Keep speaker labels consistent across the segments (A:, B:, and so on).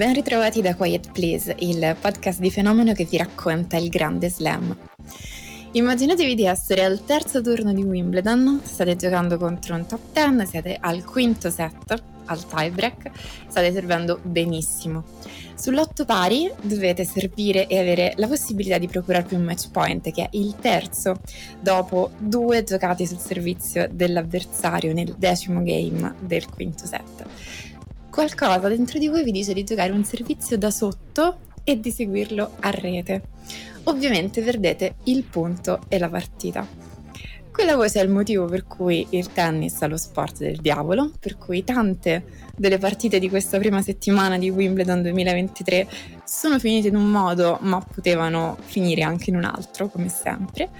A: Ben ritrovati da Quiet Please, il podcast di fenomeno che vi racconta il grande slam. Immaginatevi di essere al terzo turno di Wimbledon, state giocando contro un top 10, siete al quinto set, al tiebreak, state servendo benissimo. Sull'otto pari dovete servire e avere la possibilità di procurarvi un match point, che è il terzo, dopo due giocati sul servizio dell'avversario nel decimo game del quinto set qualcosa dentro di voi vi dice di giocare un servizio da sotto e di seguirlo a rete. Ovviamente perdete il punto e la partita. Quella voce è il motivo per cui il tennis è lo sport del diavolo, per cui tante delle partite di questa prima settimana di Wimbledon 2023 sono finite in un modo, ma potevano finire anche in un altro, come sempre.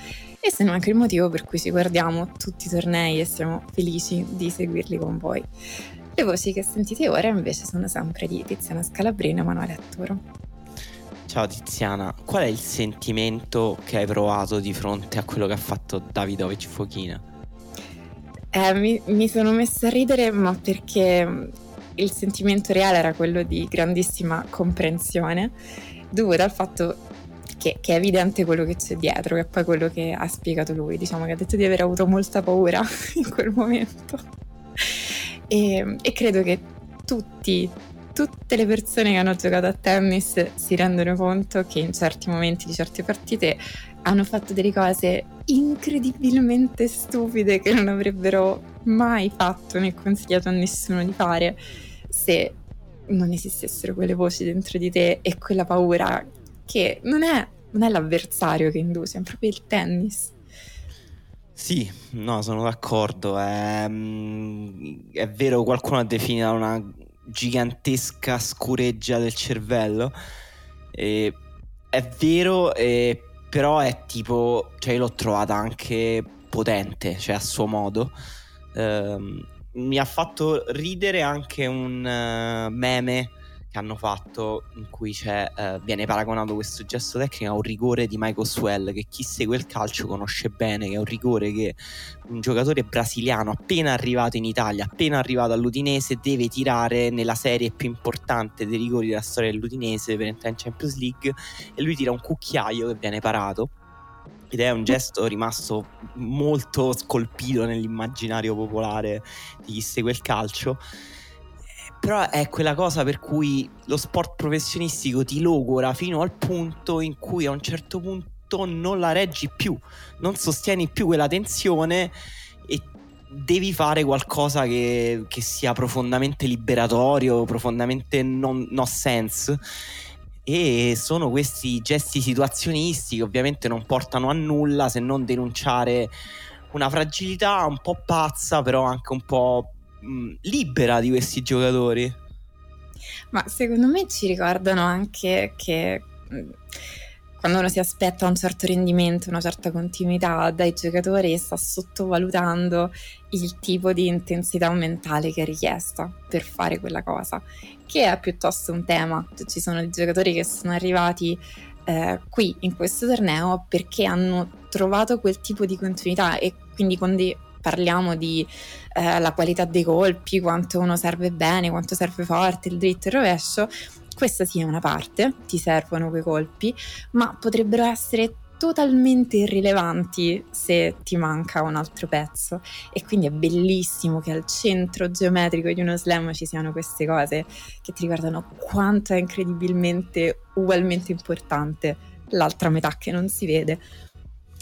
A: E se non anche il motivo per cui ci guardiamo tutti i tornei e siamo felici di seguirli con voi. Le voci che sentite ora invece sono sempre di Tiziana Scalabrino e Emanuele Atturo.
B: Ciao Tiziana, qual è il sentimento che hai provato di fronte a quello che ha fatto Davidovic Fochina?
A: Eh, mi, mi sono messa a ridere, ma perché il sentimento reale era quello di grandissima comprensione, dovuto al fatto che, che, è evidente quello che c'è dietro, che è poi quello che ha spiegato lui. Diciamo che ha detto di aver avuto molta paura in quel momento. E, e credo che tutti, tutte le persone che hanno giocato a tennis si rendono conto che in certi momenti di certe partite hanno fatto delle cose incredibilmente stupide che non avrebbero mai fatto né consigliato a nessuno di fare se non esistessero quelle voci dentro di te e quella paura che non è, non è l'avversario che induce, è proprio il tennis.
B: Sì, no, sono d'accordo. È, mm, è vero, qualcuno ha definito una gigantesca scureggia del cervello. E, è vero, e, però è tipo, cioè io l'ho trovata anche potente, cioè a suo modo. Um, mi ha fatto ridere anche un uh, meme che hanno fatto in cui uh, viene paragonato questo gesto tecnico a un rigore di Michael Swell che chi segue il calcio conosce bene che è un rigore che un giocatore brasiliano appena arrivato in Italia appena arrivato all'Udinese deve tirare nella serie più importante dei rigori della storia dell'Udinese per entrare in Champions League e lui tira un cucchiaio che viene parato ed è un gesto rimasto molto scolpito nell'immaginario popolare di chi segue il calcio però è quella cosa per cui lo sport professionistico ti logora fino al punto in cui a un certo punto non la reggi più, non sostieni più quella tensione e devi fare qualcosa che, che sia profondamente liberatorio, profondamente non, no sense. E sono questi gesti situazionisti che ovviamente non portano a nulla se non denunciare una fragilità un po' pazza, però anche un po' mh, libera di questi giocatori.
A: Ma secondo me ci ricordano anche che mh, quando uno si aspetta un certo rendimento, una certa continuità dai giocatori, sta sottovalutando il tipo di intensità mentale che è richiesta per fare quella cosa, che è piuttosto un tema. Ci sono dei giocatori che sono arrivati eh, qui in questo torneo perché hanno trovato quel tipo di continuità e quindi con dei parliamo di eh, la qualità dei colpi, quanto uno serve bene, quanto serve forte, il dritto e il rovescio, questa sì è una parte, ti servono quei colpi, ma potrebbero essere totalmente irrilevanti se ti manca un altro pezzo. E quindi è bellissimo che al centro geometrico di uno slam ci siano queste cose che ti ricordano quanto è incredibilmente ugualmente importante l'altra metà che non si vede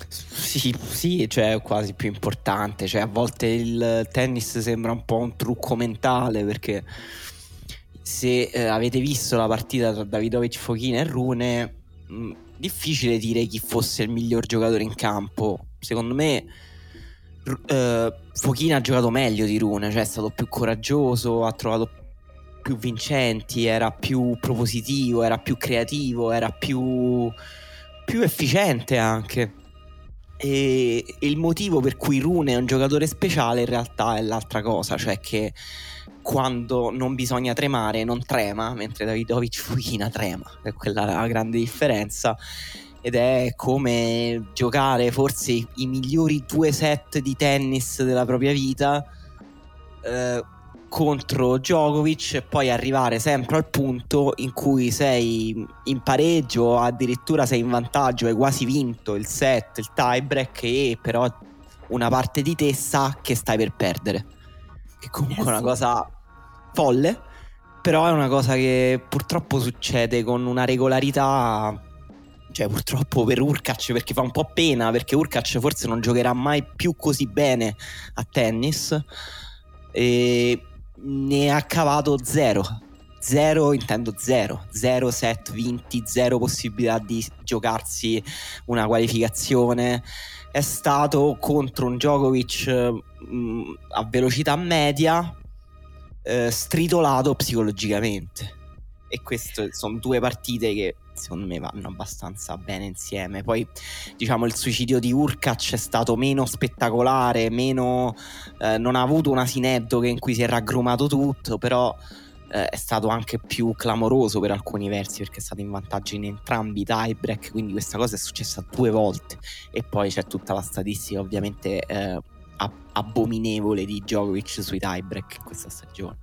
B: sì, sì, cioè quasi più importante. Cioè, a volte il tennis sembra un po' un trucco mentale perché se eh, avete visto la partita tra Davidovic Fochina e Rune, mh, difficile dire chi fosse il miglior giocatore in campo. Secondo me uh, Fochina ha giocato meglio di Rune, cioè è stato più coraggioso, ha trovato più vincenti, era più propositivo, era più creativo, era più, più efficiente anche. E, il motivo per cui Rune è un giocatore speciale in realtà è l'altra cosa, cioè che quando non bisogna tremare non trema, mentre Davidovic Fuchina trema, è quella la grande differenza. Ed è come giocare forse i migliori due set di tennis della propria vita eh, contro Djokovic e poi arrivare sempre al punto in cui sei in pareggio o addirittura sei in vantaggio, hai quasi vinto il set, il tiebreak e però una parte di te sa che stai per perdere. Che comunque è una cosa folle, però è una cosa che purtroppo succede con una regolarità cioè purtroppo per Urkac perché fa un po' pena perché Urkac forse non giocherà mai più così bene a tennis e ne ha cavato zero. Zero intendo zero. Zero set vinti zero possibilità di giocarsi una qualificazione. È stato contro un Djokovic mh, mm, a velocità media eh, stritolato psicologicamente. E queste sono due partite che secondo me vanno abbastanza bene insieme. Poi, diciamo, il suicidio di Urkac è stato meno spettacolare, meno, eh, non ha avuto un asineddo in cui si è raggrumato tutto, però eh, è stato anche più clamoroso per alcuni versi perché è stato in vantaggio in entrambi i tiebreak, quindi questa cosa è successa due volte. E poi c'è tutta la statistica ovviamente eh, abominevole di Djokovic sui tiebreak questa stagione.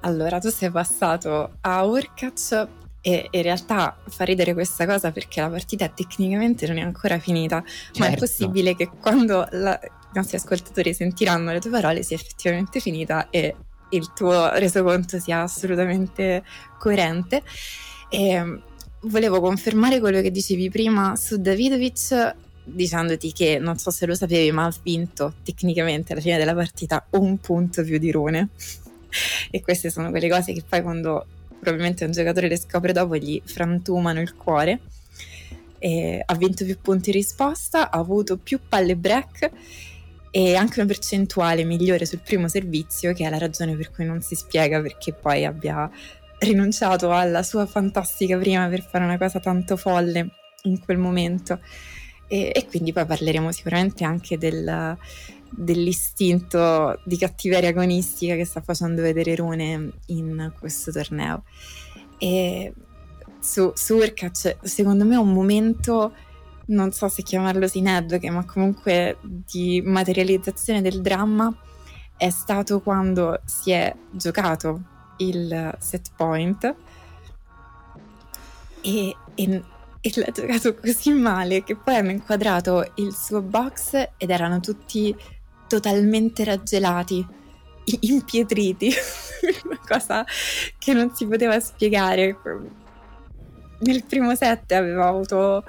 A: Allora, tu sei passato a Urkac e in realtà fa ridere questa cosa perché la partita tecnicamente non è ancora finita, certo. ma è certo. possibile che quando la, i nostri ascoltatori sentiranno le tue parole sia effettivamente finita e il tuo resoconto sia assolutamente coerente. E volevo confermare quello che dicevi prima su Davidovic dicendoti che non so se lo sapevi ma ha vinto tecnicamente alla fine della partita un punto più di Rune e queste sono quelle cose che poi quando probabilmente un giocatore le scopre dopo gli frantumano il cuore. E ha vinto più punti in risposta, ha avuto più palle break e anche una percentuale migliore sul primo servizio, che è la ragione per cui non si spiega perché poi abbia rinunciato alla sua fantastica prima per fare una cosa tanto folle in quel momento. E, e quindi poi parleremo sicuramente anche del, dell'istinto di cattiveria agonistica che sta facendo vedere Rune in questo torneo. E su, su Urkac, secondo me è un momento, non so se chiamarlo sineddoche, ma comunque di materializzazione del dramma, è stato quando si è giocato il set point e, e e l'ha giocato così male che poi hanno inquadrato il suo box ed erano tutti totalmente raggelati, impietriti, una cosa che non si poteva spiegare. Nel primo set aveva avuto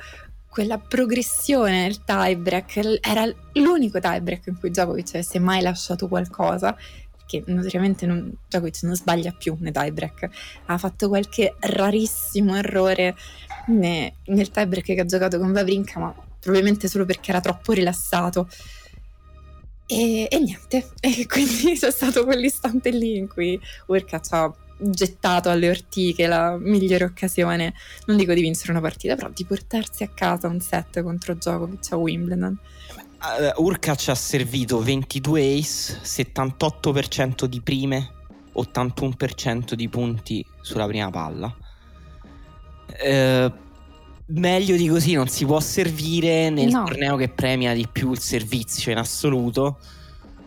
A: quella progressione nel tiebreak, era l'unico tiebreak in cui Djokovic avesse mai lasciato qualcosa, perché notoriamente non, Djokovic non sbaglia più nei tiebreak, ha fatto qualche rarissimo errore ne, nel tiebreak che ha giocato con Vavrinka, ma probabilmente solo perché era troppo rilassato. E, e, niente, e quindi c'è stato quell'istante lì in cui Urkac ha gettato alle ortiche la migliore occasione, non dico di vincere una partita, però di portarsi a casa un set contro Djokovic a Wimbledon.
B: Uh, Urkac ha servito 22 ace, 78% di prime, 81% di punti sulla prima palla. Uh, meglio di così non si può servire nel no. torneo che premia di più il servizio in assoluto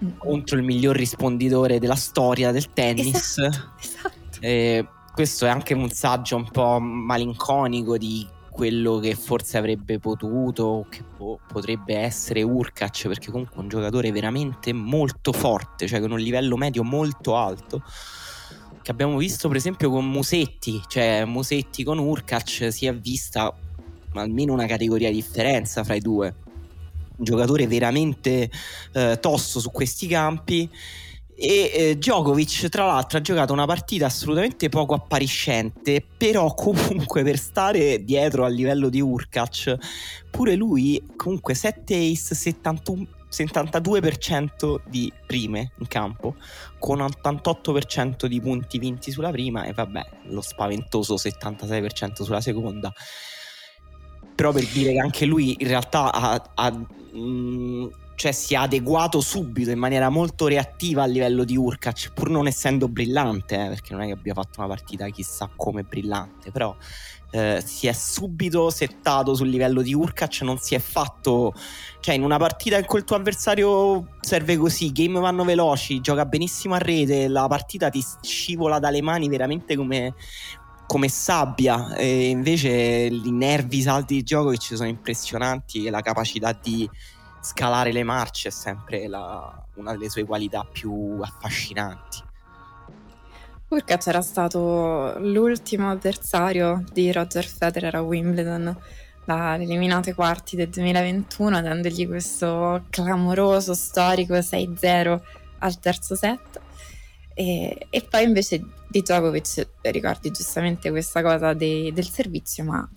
B: mm. contro il miglior risponditore della storia del tennis.
A: Esatto, esatto.
B: Eh, questo è anche un saggio un po' malinconico di quello che forse avrebbe potuto, che po- potrebbe essere Urkac, perché comunque è un giocatore veramente molto forte, cioè con un livello medio molto alto che abbiamo visto per esempio con Musetti, cioè Musetti con Urkac si è vista almeno una categoria di differenza fra i due. Un giocatore veramente eh, tosto su questi campi E eh, Djokovic, tra l'altro, ha giocato una partita assolutamente poco appariscente, però comunque per stare dietro al livello di Urkac, pure lui comunque 7 ace 71, 72% di prime in campo, con 88% di punti vinti sulla prima e vabbè, lo spaventoso 76% sulla seconda. Però per dire che anche lui in realtà ha, ha mh, mm, cioè si è adeguato subito in maniera molto reattiva a livello di Urkac, pur non essendo brillante, eh, perché non è che abbia fatto una partita chissà come brillante, però eh, si è subito settato sul livello di Urkac, non si è fatto, cioè in una partita in cui il tuo avversario serve così, i game vanno veloci, gioca benissimo a rete, la partita ti scivola dalle mani veramente come, come sabbia e invece i nervi i salti di gioco che ci sono impressionanti e la capacità di scalare le marce è sempre la, una delle sue qualità più affascinanti.
A: Urkac era stato l'ultimo avversario di Roger Federer a Wimbledon dalle eliminate quarti del 2021 dandogli questo clamoroso storico 6-0 al terzo set e, e poi invece di Djokovic ricordi giustamente questa cosa de, del servizio ma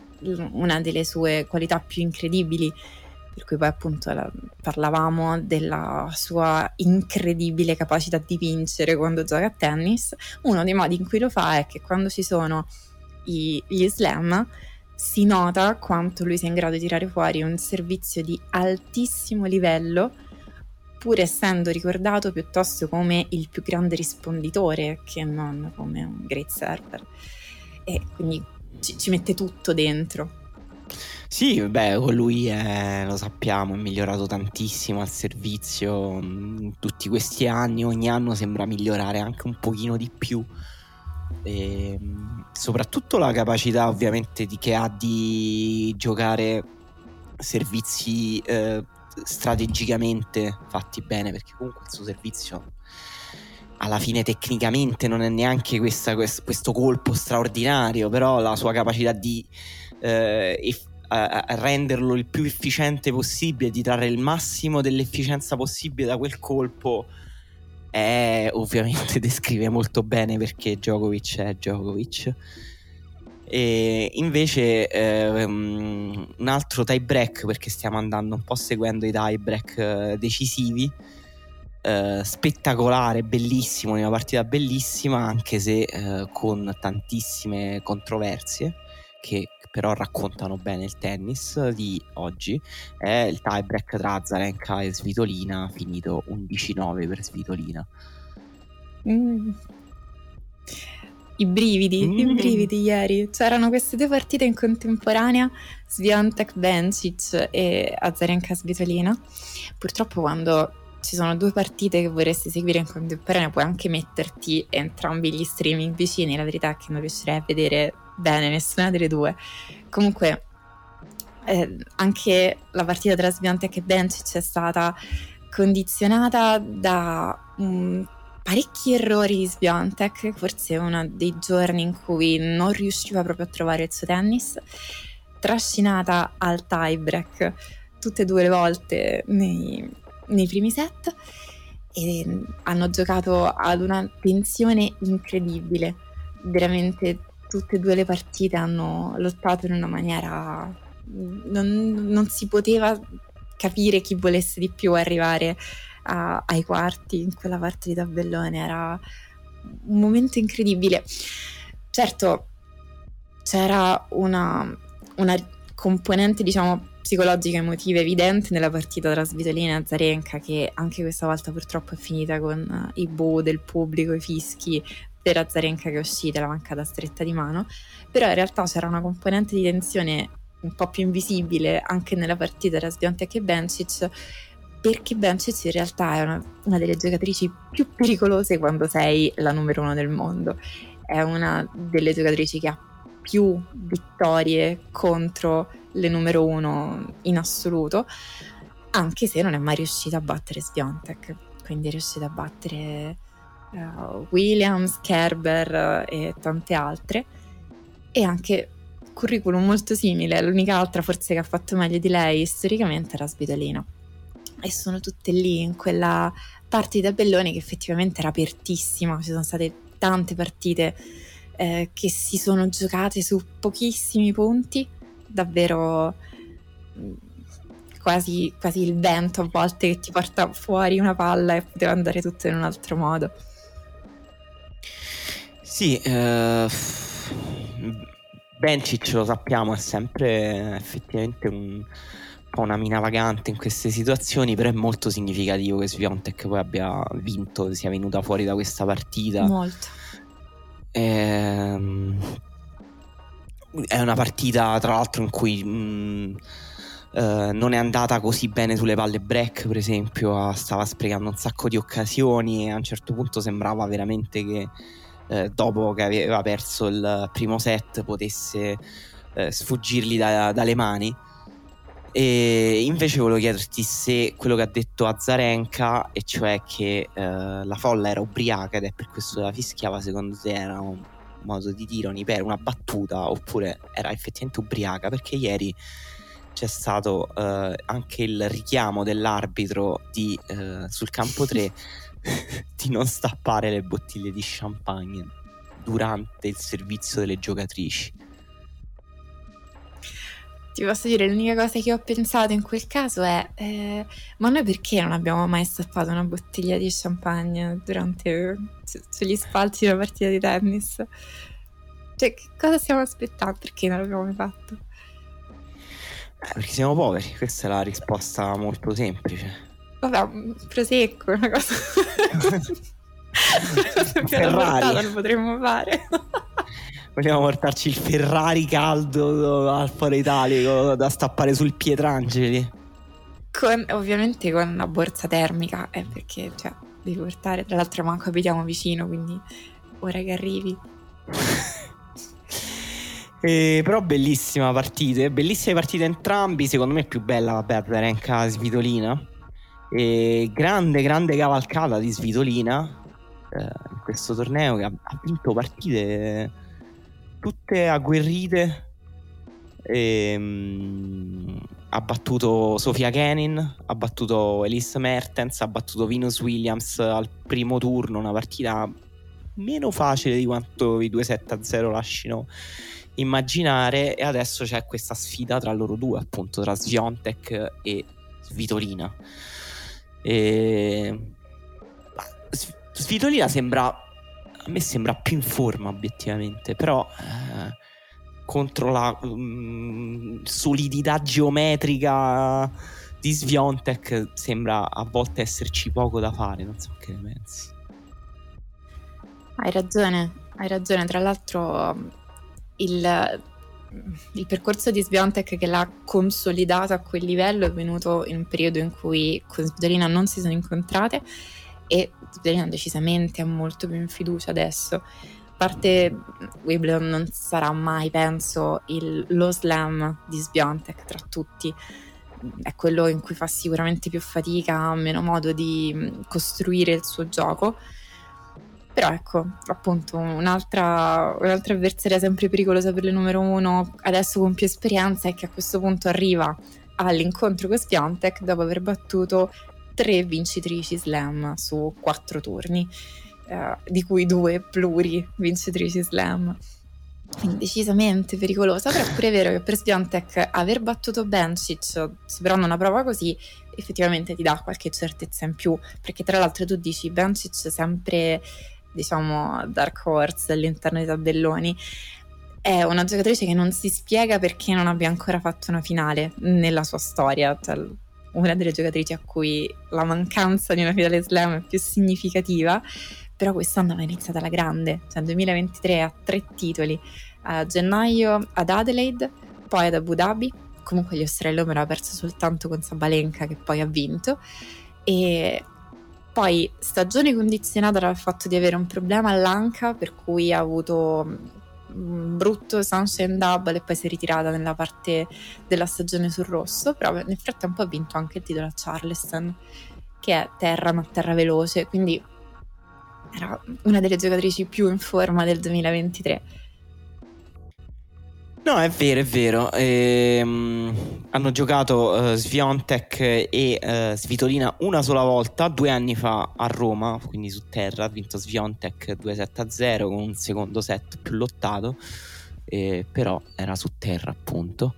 A: una delle sue qualità più incredibili per cui poi appunto la, parlavamo della sua incredibile capacità di vincere quando gioca a tennis. Uno dei modi in cui lo fa è che quando ci sono i, gli slam si nota quanto lui sia in grado di tirare fuori un servizio di altissimo livello pur essendo ricordato piuttosto come il più grande risponditore che non come un great server e quindi ci, ci mette tutto dentro
B: sì, beh, lui è, lo sappiamo, è migliorato tantissimo al servizio in tutti questi anni, ogni anno sembra migliorare anche un pochino di più. E, soprattutto la capacità ovviamente di, che ha di giocare servizi eh, strategicamente fatti bene, perché comunque il suo servizio alla fine tecnicamente non è neanche questa, questo colpo straordinario, però la sua capacità di eh, a, renderlo il più efficiente possibile, di trarre il massimo dell'efficienza possibile da quel colpo, è, ovviamente descrive molto bene perché Djokovic è Djokovic. E invece eh, un altro tie break, perché stiamo andando un po' seguendo i tie break eh, decisivi, eh, spettacolare, bellissimo, una partita bellissima, anche se eh, con tantissime controversie che però raccontano bene il tennis di oggi è il tiebreak tra Zarenka e Svitolina finito 11-9 per Svitolina
A: mm. I brividi, mm. i brividi ieri c'erano queste due partite in contemporanea Sviantek Bencic e Azarenka Svitolina purtroppo quando ci sono due partite che vorresti seguire in contemporanea, puoi anche metterti entrambi gli streaming vicini. La verità è che non riuscirei a vedere bene nessuna delle due. Comunque, eh, anche la partita tra Sviantec e Bencic è stata condizionata da um, parecchi errori di Sviantec, forse uno dei giorni in cui non riusciva proprio a trovare il suo tennis, trascinata al tiebreak tutte e due le volte nei, nei primi set e hanno giocato ad una tensione incredibile, veramente tutte e due le partite hanno lottato in una maniera... Non, non si poteva capire chi volesse di più arrivare a, ai quarti in quella parte di tabellone, era un momento incredibile. Certo, c'era una, una componente, diciamo, psicologica emotiva evidente nella partita tra Svitolina e Zarenka che anche questa volta purtroppo è finita con i boh del pubblico, i fischi per Azarenka che è uscita, la mancata stretta di mano, però in realtà c'era una componente di tensione un po' più invisibile anche nella partita tra Sviontek e Bencic, perché Bencic in realtà è una, una, delle giocatrici più pericolose quando sei la numero uno del mondo. È una delle giocatrici che ha più vittorie contro le numero uno in assoluto, anche se non è mai riuscita a battere Sviontek. Quindi è riuscita a battere uh, Williams, Kerber uh, e tante altre e anche curriculum molto simile, l'unica altra forse che ha fatto meglio di lei storicamente era Svitolina. E sono tutte lì in quella parte di tabellone che effettivamente era apertissima, ci sono state tante partite eh, che si sono giocate su pochissimi punti, davvero mm, quasi, quasi il vento a volte che ti porta fuori una palla e poteva andare tutto in un altro modo.
B: Sì, eh, Bencic lo sappiamo è sempre effettivamente un po' una mina vagante in queste situazioni, però è molto significativo che Sviontek poi abbia vinto, sia venuta fuori da questa partita.
A: Molto.
B: Ehm, è una partita, tra l'altro, in cui mh, eh, non è andata così bene sulle palle break, per esempio, stava sprecando un sacco di occasioni e a un certo punto sembrava veramente che eh, dopo che aveva perso il primo set potesse eh, sfuggirgli da, dalle mani. E invece volevo chiederti se quello che ha detto Azarenka, e cioè che eh, la folla era ubriaca ed è per questo che la fischiava, secondo te era un modo di dire per una battuta oppure era effettivamente ubriaca? Perché ieri c'è stato eh, anche il richiamo dell'arbitro di, eh, sul campo 3 di non stappare le bottiglie di champagne durante il servizio delle giocatrici.
A: Ti posso dire, l'unica cosa che ho pensato in quel caso è: eh, ma noi perché non abbiamo mai stappato una bottiglia di champagne durante su, sugli spalti di una partita di tennis? Cioè, che cosa stiamo aspettando? Perché non l'abbiamo mai fatto?
B: Eh, perché siamo poveri, questa è la risposta molto semplice.
A: Vabbè, prosecco, una cosa.
B: Ferrari.
A: lo potremmo fare.
B: Vogliamo portarci il Ferrari caldo al Foro Italico da stappare sul Pietrangeli.
A: Con, ovviamente con una borsa termica, eh, perché cioè, devi portare, tra l'altro manco abitiamo vicino, quindi ora che arrivi.
B: Eh, però bellissima partita, bellissime partite entrambi, secondo me è più bella, vabbè, Zarenka Svitolina. E grande, grande cavalcata di Svitolina eh, in questo torneo che ha, ha, vinto partite tutte agguerrite. E, um, ha battuto Sofia Kenin, ha battuto Elise Mertens, ha battuto Venus Williams al primo turno, una partita meno facile di quanto i 2-7-0 lasciano immaginare e adesso c'è questa sfida tra loro due appunto tra Sviontek e Svitolina e... Svitolina sembra a me sembra più in forma obiettivamente però eh, contro la um, solidità geometrica di Sviontek sembra a volte esserci poco da fare non so che ne pensi.
A: Hai ragione hai ragione. Tra l'altro il, il percorso di Sviontek che l'ha consolidato a quel livello è venuto in un periodo in cui con Svitolina non si sono incontrate e Svitolina decisamente ha molto più in fiducia adesso. A parte Wimbledon non sarà mai, penso, il, lo slam di Sviontek tra tutti. È quello in cui fa sicuramente più fatica, ha meno modo di costruire il suo gioco però ecco, appunto, un'altra, un'altra avversaria sempre pericolosa per le numero uno, adesso con più esperienza, è che a questo punto arriva all'incontro con Spiantek dopo aver battuto tre vincitrici slam su quattro turni, eh, di cui due pluri vincitrici slam. Quindi decisamente pericolosa, però è pure vero che per Sviantec aver battuto Bencic superando una prova così effettivamente ti dà qualche certezza in più, perché tra l'altro tu dici Bencic sempre diciamo, dark horse all'interno dei tabelloni. È una giocatrice che non si spiega perché non abbia ancora fatto una finale nella sua storia. Cioè, una delle giocatrici a cui la mancanza di una finale slam è più significativa, però quest'anno va iniziata la grande, cioè 2023 ha tre titoli, a gennaio ad Adelaide, poi ad Abu Dhabi, comunque gli Australian Open ha perso soltanto con Sabalenka che poi ha vinto, e poi stagione condizionata dal fatto di avere un problema all'anca per cui ha avuto brutto sunshine double e poi si è ritirata nella parte della stagione sul rosso, però nel frattempo ha vinto anche il titolo a Charleston, che è terra ma terra veloce, quindi era una delle giocatrici più in forma del 2023.
B: No, è vero, è vero. Ehm, hanno giocato uh, Sviontek e uh, Svitolina una sola volta, due anni fa a Roma, quindi su terra. Ha vinto Sviontek 2-7-0 con un secondo set più lottato, eh, però era su terra appunto.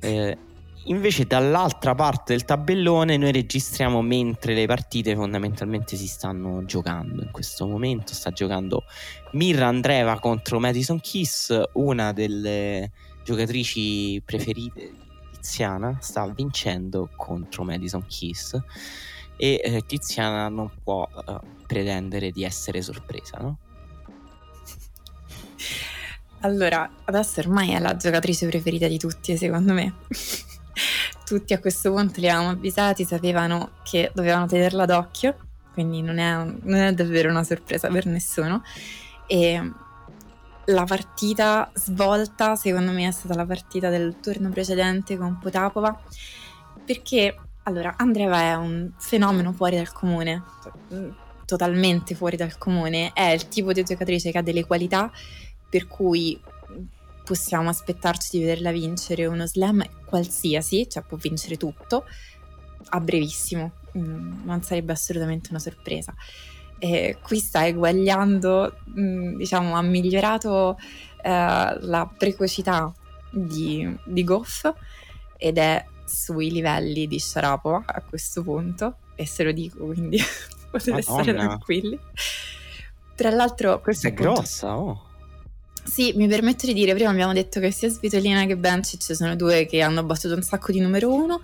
B: Eh, invece dall'altra parte del tabellone noi registriamo mentre le partite fondamentalmente si stanno giocando in questo momento. Sta giocando Mirra Andreva contro Madison Kiss, una delle giocatrici preferite Tiziana, sta vincendo contro Madison Kiss e eh, Tiziana non può uh, pretendere di essere sorpresa, no?
A: Allora, adesso ormai è la giocatrice preferita di tutti, secondo me tutti a questo punto li avevamo avvisati, sapevano che dovevano tenerla d'occhio, quindi non è, non è davvero una sorpresa per nessuno. E la partita svolta, secondo me, è stata la partita del turno precedente con Potapova, perché allora Andrea è un fenomeno fuori dal comune, totalmente fuori dal comune, è il tipo di giocatrice che ha delle qualità per cui possiamo aspettarci di vederla vincere uno slam qualsiasi, cioè può vincere tutto, a brevissimo, mm, non sarebbe assolutamente una sorpresa. E qui sta eguagliando, mm, diciamo, ha migliorato eh, la precocità di, di Goff ed è sui livelli di Sharapova a questo punto, e se lo dico, quindi potete Madonna. stare tranquilli. Tra l'altro...
B: Questa è grossa, oh.
A: Sì, mi permetto di dire, prima abbiamo detto che sia Svitolina che Bencic sono due che hanno battuto un sacco di numero uno,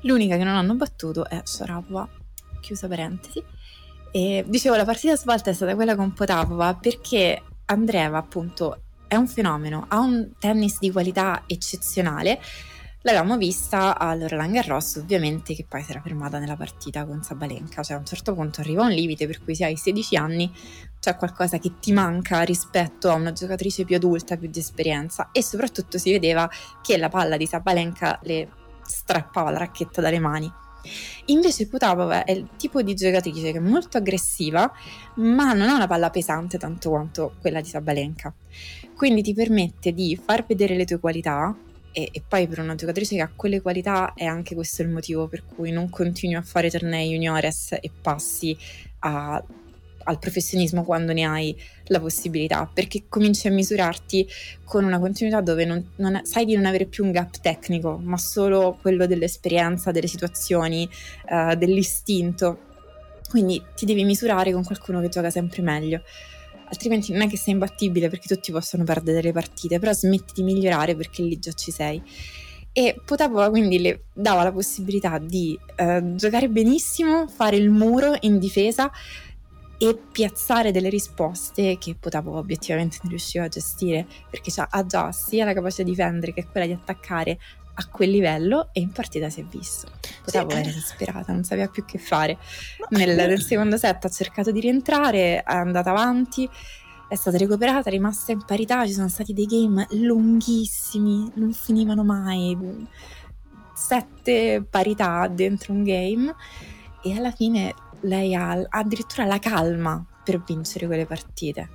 A: l'unica che non hanno battuto è Sharapova, chiusa parentesi. E dicevo, la partita svolta è stata quella con Potapova perché Andreeva appunto è un fenomeno, ha un tennis di qualità eccezionale, L'avevamo vista a Roland Garros, ovviamente, che poi si era fermata nella partita con Sabalenka. Cioè, a un certo punto arriva un limite per cui se hai 16 anni c'è qualcosa che ti manca rispetto a una giocatrice più adulta, più di esperienza. E soprattutto si vedeva che la palla di Sabalenka le strappava la racchetta dalle mani. Invece Potapova è il tipo di giocatrice che è molto aggressiva, ma non ha una palla pesante tanto quanto quella di Sabalenka. Quindi ti permette di far vedere le tue qualità, e, e, poi per una giocatrice che ha quelle qualità è anche questo il motivo per cui non continui a fare tornei juniores e passi a, al professionismo quando ne hai la possibilità, perché cominci a misurarti con una continuità dove non, non, sai di non avere più un gap tecnico, ma solo quello dell'esperienza, delle situazioni, uh, dell'istinto. Quindi ti devi misurare con qualcuno che gioca sempre meglio altrimenti non è che sei imbattibile perché tutti possono perdere le partite, però smetti di migliorare perché lì già ci sei. E Potapova quindi le dava la possibilità di eh, giocare benissimo, fare il muro in difesa e piazzare delle risposte che Potapova obiettivamente non riusciva a gestire perché ha già sia la capacità di difendere che quella di attaccare a quel livello e in partita si è visto. Poteva sì, era disperata, non sapeva più che fare. Nel, nel, secondo set ha cercato di rientrare, è andata avanti, è stata recuperata, è rimasta in parità, ci sono stati dei game lunghissimi, non finivano mai, sette parità dentro un game e alla fine lei ha addirittura la calma per vincere quelle partite.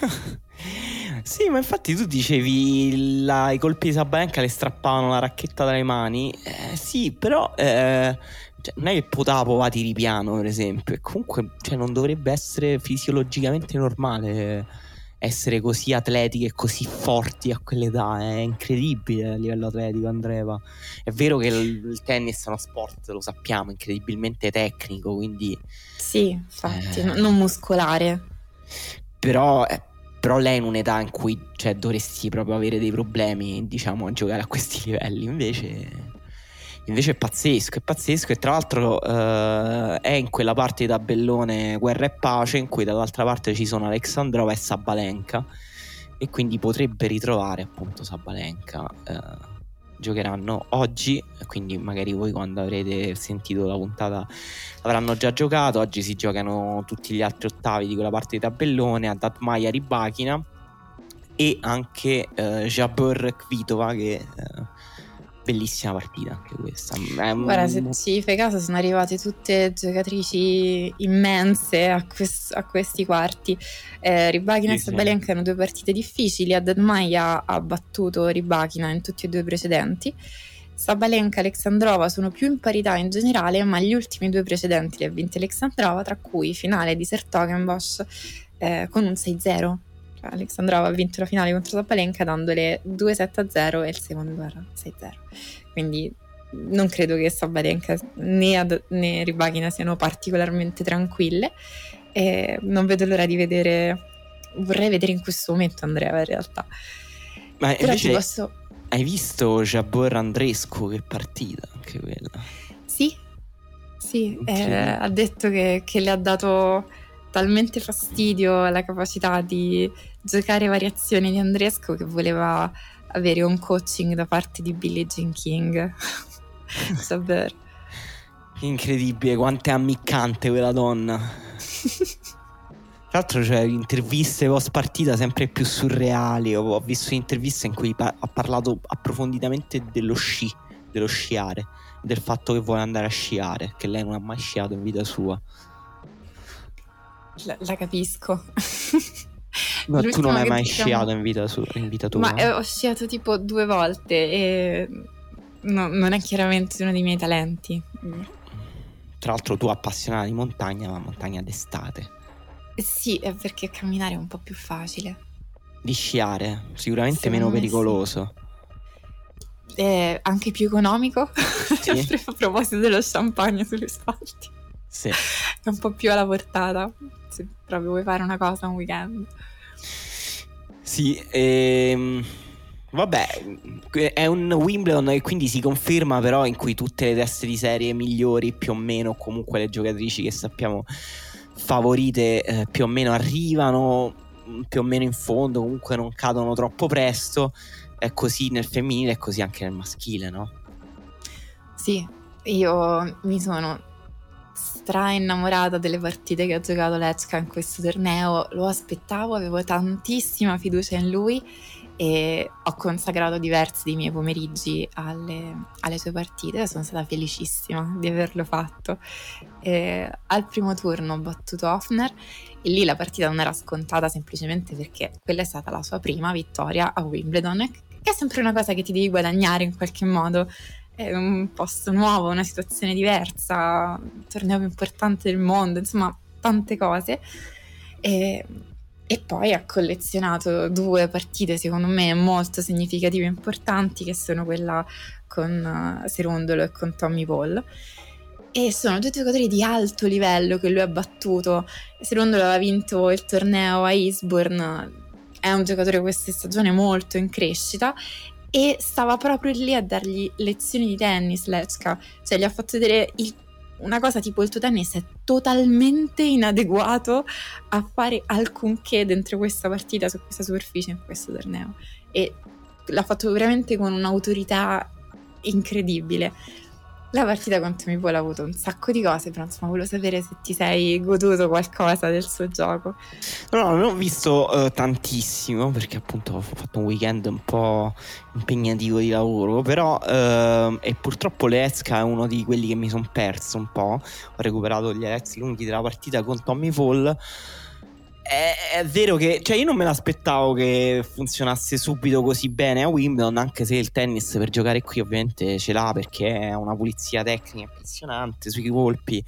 B: Sì, ma infatti tu dicevi la, i colpi di Sabalenka le strappavano la racchetta dalle mani. Eh, sì, però eh, cioè, non è che Potapova tiri piano, per esempio. E comunque cioè, non dovrebbe essere fisiologicamente normale essere così atletiche e così forti a quell'età. È incredibile a livello atletico, Andreva. È vero che il, il tennis è uno sport, lo sappiamo, incredibilmente tecnico, quindi...
A: Sì, infatti, eh, non muscolare.
B: Però... Eh, però lei è in un'età in cui cioè, dovresti proprio avere dei problemi, diciamo, a giocare a questi livelli. Invece, invece è pazzesco, è pazzesco. E tra l'altro eh, è in quella parte di tabellone guerra e pace in cui dall'altra parte ci sono Alexandrova e Sabalenka. E quindi potrebbe ritrovare appunto Sabalenka. Eh, giocheranno oggi, quindi magari voi quando avrete sentito la puntata avranno già giocato. Oggi si giocano tutti gli altri ottavi di quella parte di tabellone a Datmaia Ribachina e anche eh, Jabeur Kvitova che eh, bellissima partita anche questa.
A: Un... Guarda, se ci fai caso, sono arrivate tutte giocatrici immense a, quest- a questi quarti. Eh, Ribachina sì, e Sabalenka sì. hanno due partite difficili. Adad Maia ha battuto Ribachina in tutti e due i precedenti. Sabalenka e Alexandrova sono più in parità in generale, ma gli ultimi due precedenti li ha vinti Alexandrova, tra cui finale di Sertogenbosch eh, con un 6-0. Cioè, Alexandrova ha vinto la finale contro Sabalenka dandole 2-7-0 e il secondo era 6-0. Quindi non credo che Sabalenka né, Ad- né Ribachina siano particolarmente tranquille. E non vedo l'ora di vedere. Vorrei vedere in questo momento Andrea in realtà.
B: Ma Però invece... posso hai visto Jabor Andrescu che partita anche quella?
A: Sì, sì, okay. eh, ha detto che, che, le ha dato talmente fastidio la capacità di giocare variazioni di Andrescu che voleva avere un coaching da parte di Billie Jean King. Jabber.
B: Incredibile, quanto è ammiccante quella donna. Tra l'altro c'è interviste post partita sempre più surreali. Ho, ho visto interviste in cui pa- ha parlato approfonditamente dello sci, dello sciare, del fatto che vuole andare a sciare, che lei non ha mai sciato in vita sua.
A: La, la capisco.
B: No, tu non hai mai diciamo... sciato in vita, su- in vita tua?
A: Ma eh, ho sciato tipo due volte e no, non è chiaramente uno dei miei talenti.
B: Tra l'altro tu appassionata di montagna, ma montagna d'estate.
A: Sì, è perché camminare è un po' più facile.
B: Di sciare, sicuramente Secondo meno pericoloso.
A: Sì. È anche più economico. Sì. a proposito dello champagne sulle spalti.
B: Sì.
A: È un po' più alla portata. Se proprio vuoi fare una cosa un weekend.
B: Sì, ehm, vabbè, è un Wimbledon e quindi si conferma però in cui tutte le teste di serie migliori più o meno, comunque le giocatrici che sappiamo favorite eh, più o meno arrivano mm, più o meno in fondo, comunque non cadono troppo presto. È così nel femminile, è così anche nel maschile, no?
A: Sì, io mi sono stra innamorata delle partite che ha giocato Lecca in questo torneo. Lo aspettavo, avevo tantissima fiducia in lui e ho consacrato diversi dei miei pomeriggi alle, alle sue partite sono stata felicissima di averlo fatto. E al primo turno ho battuto Hoffner e lì la partita non era scontata semplicemente perché quella è stata la sua prima vittoria a Wimbledon, che è sempre una cosa che ti devi guadagnare in qualche modo. È un posto nuovo, una situazione diversa, un torneo più importante del mondo, insomma, tante cose. E e poi ha collezionato due partite secondo me molto significative e importanti che sono quella con uh, Serondolo e con Tommy Paul e sono due giocatori di alto livello che lui ha battuto Serondolo aveva vinto il torneo a Eastbourne è un giocatore questa stagione molto in crescita e stava proprio lì a dargli lezioni di tennis Lechka cioè gli ha fatto vedere il una cosa tipo il tuo tennis è totalmente inadeguato a fare alcunché dentro questa partita, su questa superficie, in questo torneo. E l'ha fatto veramente con un'autorità incredibile. La partita contro Mipol ha avuto un sacco di cose, però insomma volevo sapere se ti sei goduto qualcosa del suo gioco.
B: No, no non ho visto uh, tantissimo perché appunto ho fatto un weekend un po' impegnativo di lavoro, però uh, e purtroppo l'Ezca è uno di quelli che mi sono perso un po'. Ho recuperato gli eletti lunghi della partita con Tommy Fall è, è, vero che cioè io non me l'aspettavo che funzionasse subito così bene a Wimbledon, anche se il tennis per giocare qui ovviamente ce l'ha perché è una pulizia tecnica impressionante sui colpi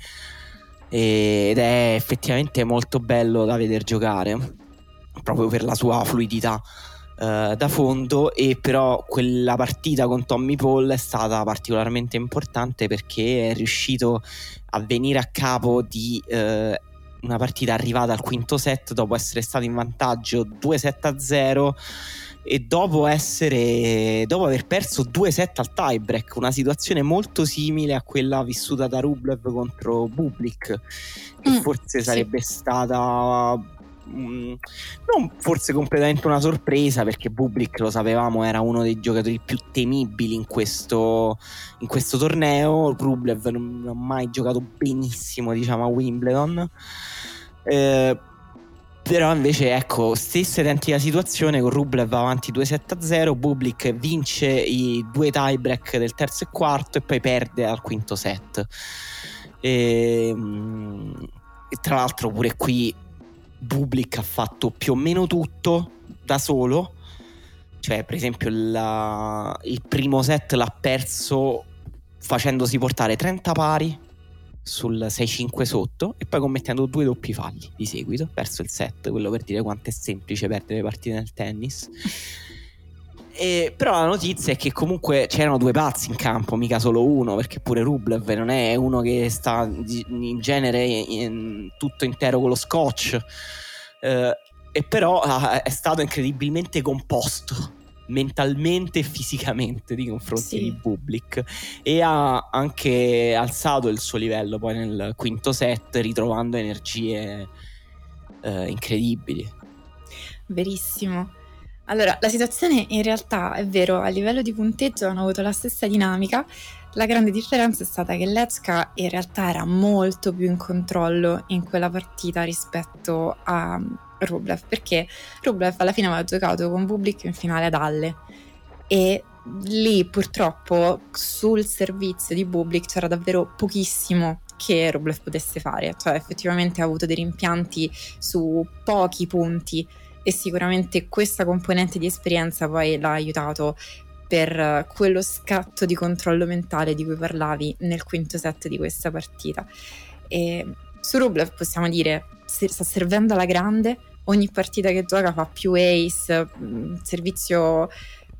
B: ed è effettivamente molto bello da vedere giocare proprio per la sua fluidità uh, da fondo. E però quella partita con Tommy Paul è stata particolarmente importante perché è riuscito a venire a capo di uh, una partita arrivata al quinto set dopo essere stato in vantaggio 2-7-0 e dopo, essere, dopo aver perso 2-7 al tiebreak, una situazione molto simile a quella vissuta da Rublev contro Bublik, che mm, forse sarebbe sì. stata mm, non forse completamente una sorpresa perché Bublik lo sapevamo era uno dei giocatori più temibili in questo, in questo torneo Rublev non ha mai giocato benissimo diciamo a Wimbledon eh, Però invece ecco, stessa identica situazione con Rublev avanti 2-7-0, Bublik vince i due tiebreak del terzo e quarto e poi perde al quinto set. E, mm, e tra l'altro pure qui Bublik ha fatto più o meno tutto da solo, cioè per esempio la, il primo set l'ha perso facendosi portare 30 pari sul 6-5 sotto e poi commettendo due doppi falli di seguito verso il set, quello per dire quanto è semplice perdere partite nel tennis. E, però la notizia è che comunque c'erano due pazzi in campo, mica solo uno, perché pure Rublev non è uno che sta in genere in, tutto intero con lo scotch, eh, e però è stato incredibilmente composto mentalmente e fisicamente di confronti sì. di Bublik e ha anche alzato il suo livello poi nel quinto set ritrovando energie eh, incredibili.
A: Verissimo. Allora, la situazione in realtà è vero, a livello di punteggio hanno avuto la stessa dinamica. La grande differenza è stata che Lecka in realtà era molto più in controllo in quella partita rispetto a Rublev, perché Rublev alla fine aveva giocato con Bublik in finale ad Halle. E lì purtroppo sul servizio di Bublik c'era davvero pochissimo che Rublev potesse fare, cioè effettivamente ha avuto dei rimpianti su pochi punti e sicuramente questa componente di esperienza poi l'ha aiutato per quello scatto di controllo mentale di cui parlavi nel quinto set di questa partita. E su Rublev possiamo dire sta servendo alla grande, ogni partita che gioca fa più ace, il servizio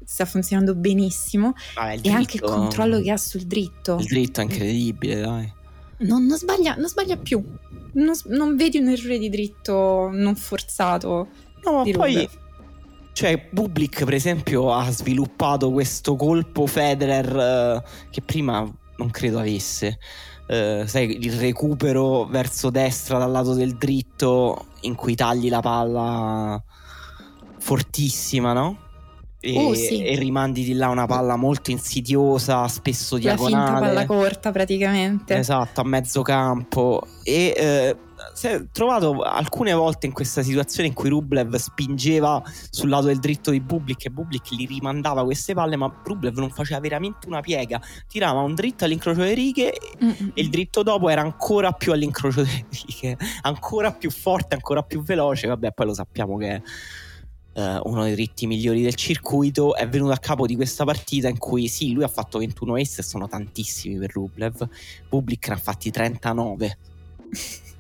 A: sta funzionando benissimo ah, e anche il controllo che ha sul dritto.
B: Il dritto è incredibile, dai.
A: Non, non, sbaglia, non sbaglia, più, non, non, vedi un errore di dritto non forzato.
B: No, ma poi... Cioè, Bublik, per esempio, ha sviluppato questo colpo Federer uh, che prima non credo avesse. Uh, sai, il recupero verso destra dal lato del dritto in cui tagli la palla fortissima, no? E,
A: uh, sì.
B: e, rimandi di là una palla molto insidiosa, spesso diagonale.
A: La palla corta praticamente.
B: Esatto, a mezzo campo. E eh, si è trovato alcune volte in questa situazione in cui Rublev spingeva sul lato del dritto di Bublik e Bublik gli rimandava queste palle, ma Rublev non faceva veramente una piega. Tirava un dritto all'incrocio delle righe Mm-mm. e il dritto dopo era ancora più all'incrocio delle righe, ancora più forte, ancora più veloce. Vabbè, poi lo sappiamo che è Uh, uno dei dritti migliori del circuito, è venuto a capo di questa partita in cui sì, lui ha fatto 21 ace e sono tantissimi per Rublev, Bublik ne ha fatti 39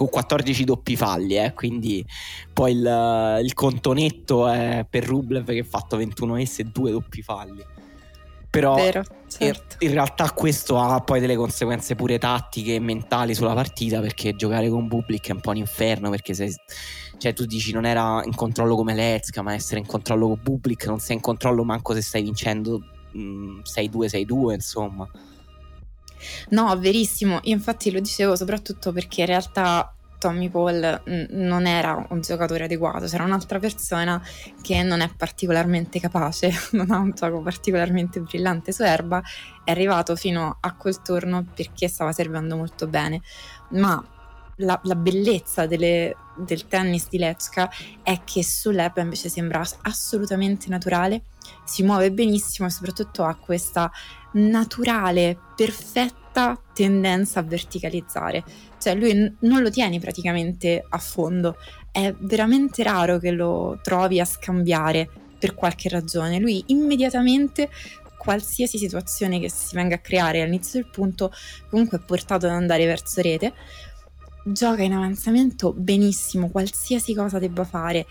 B: con 14 doppi falli, eh, quindi poi il, il conto netto è per Rublev che ha fatto 21 ace e 2 doppi falli. Però
A: Vero, certo.
B: in, in, realtà questo ha poi delle conseguenze pure tattiche e mentali sulla partita perché giocare con Bublik è un po' un inferno perché sei, cioè tu dici non era in controllo come Lezka ma essere in controllo con Bublik non sei in controllo manco se stai vincendo mh, mm, 6-2 6-2 insomma
A: No, verissimo. Infatti lo dicevo soprattutto perché in realtà Tommy Paul non era un giocatore adeguato, c'era un'altra persona che non è particolarmente capace, non ha un gioco particolarmente brillante su erba, è arrivato fino a quel turno perché stava servendo molto bene, ma la, la bellezza delle, del tennis di Lecka è che sull'erba invece sembra assolutamente naturale, si muove benissimo e soprattutto ha questa naturale, perfetta tendenza a verticalizzare. Cioè lui n- non lo tieni praticamente a fondo, è veramente raro che lo trovi a scambiare per qualche ragione. Lui immediatamente qualsiasi situazione che si venga a creare all'inizio del punto comunque è portato ad andare verso rete gioca in avanzamento benissimo qualsiasi cosa debba fare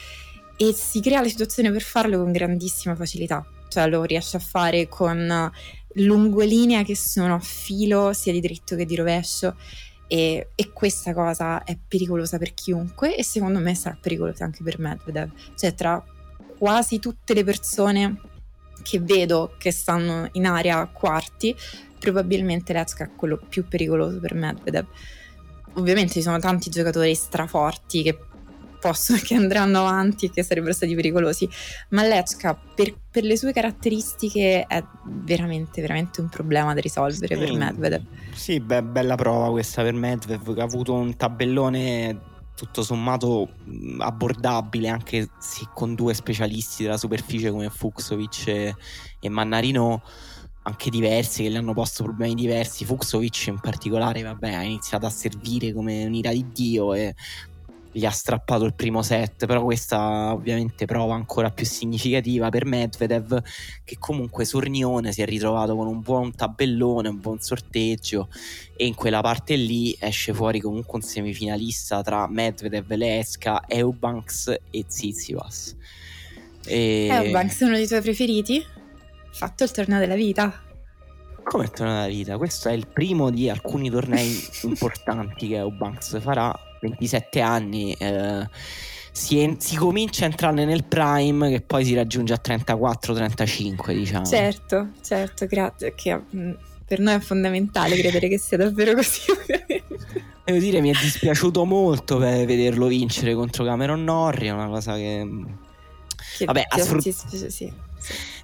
A: e si crea la situazione per farlo con grandissima facilità cioè lo riesce a fare con lunghe linee che sono a filo sia di dritto che di rovescio e, e, questa cosa è pericolosa per chiunque e secondo me sarà pericolosa anche per Medvedev cioè tra quasi tutte le persone che vedo che stanno in area quarti probabilmente Lezka è quello più pericoloso per Medvedev ovviamente ci sono tanti giocatori straforti che possono, che andranno avanti e che sarebbero stati pericolosi. Ma Lechka, per, per, le sue caratteristiche, è veramente, veramente un problema da risolvere sì, per Medvedev.
B: Sì, beh, bella prova questa per Medvedev, che ha avuto un tabellone tutto sommato abbordabile anche se con due specialisti della superficie come Fuxovic e, e Mannarino anche diversi che gli hanno posto problemi diversi Fuxovic in particolare vabbè ha iniziato a servire come un'ira di Dio e gli ha strappato il primo set, però questa ovviamente prova ancora più significativa per Medvedev che comunque Sornione si è ritrovato con un buon tabellone, un buon sorteggio e in quella parte lì esce fuori comunque un semifinalista tra Medvedev, Leesca, Eubanks e Tsitsipas.
A: E... Eubanks è uno dei tuoi preferiti? Fatto il torneo della vita?
B: Come il torneo della vita? Questo è il primo di alcuni tornei importanti che Eubanks farà 27 anni, eh, si, si, comincia a entrare nel prime che poi si raggiunge a 34-35, diciamo.
A: Certo, certo, grazie, che mm, per noi è fondamentale credere che sia davvero così.
B: Devo dire, mi è dispiaciuto molto per vederlo vincere contro Cameron Norrie, è una cosa che...
A: che Vabbè, ha sfruttato... Sì.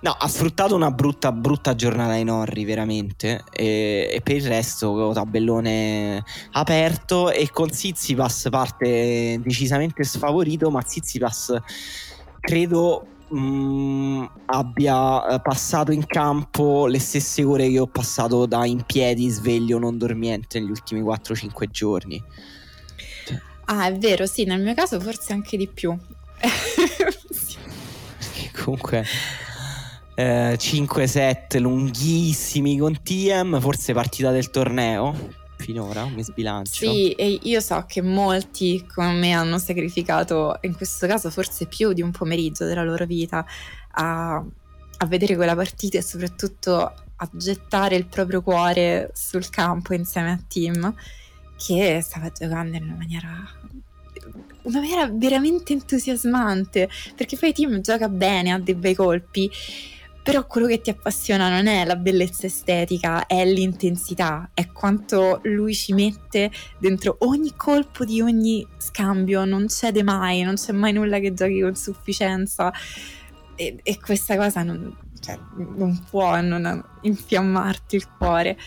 B: No, ha sfruttato una brutta, brutta giornata ai Norri, veramente. E, e, per il resto, tabellone aperto. E con Zizipas parte decisamente sfavorito. Ma Zizipas credo mh, mm, abbia passato in campo le stesse ore che ho passato da in piedi, sveglio, non dormiente negli ultimi 4-5 giorni.
A: Ah, è vero, sì, nel mio caso forse anche di più.
B: Comunque eh, 5-7 lunghissimi con TM, forse partita del torneo finora, mi sbilancio.
A: Sì, e io so che molti come me hanno sacrificato, in questo caso forse più di un pomeriggio della loro vita, a, a vedere quella partita e soprattutto a gettare il proprio cuore sul campo insieme a Tim, che stava giocando in una maniera una maniera veramente entusiasmante perché poi Tim gioca bene, ha dei bei colpi però quello che ti appassiona non è la bellezza estetica, è l'intensità, è quanto lui ci mette dentro ogni colpo di ogni scambio, non cede mai, non c'è mai nulla che giochi con sufficienza. E, e questa cosa non, cioè, non può non infiammarti il cuore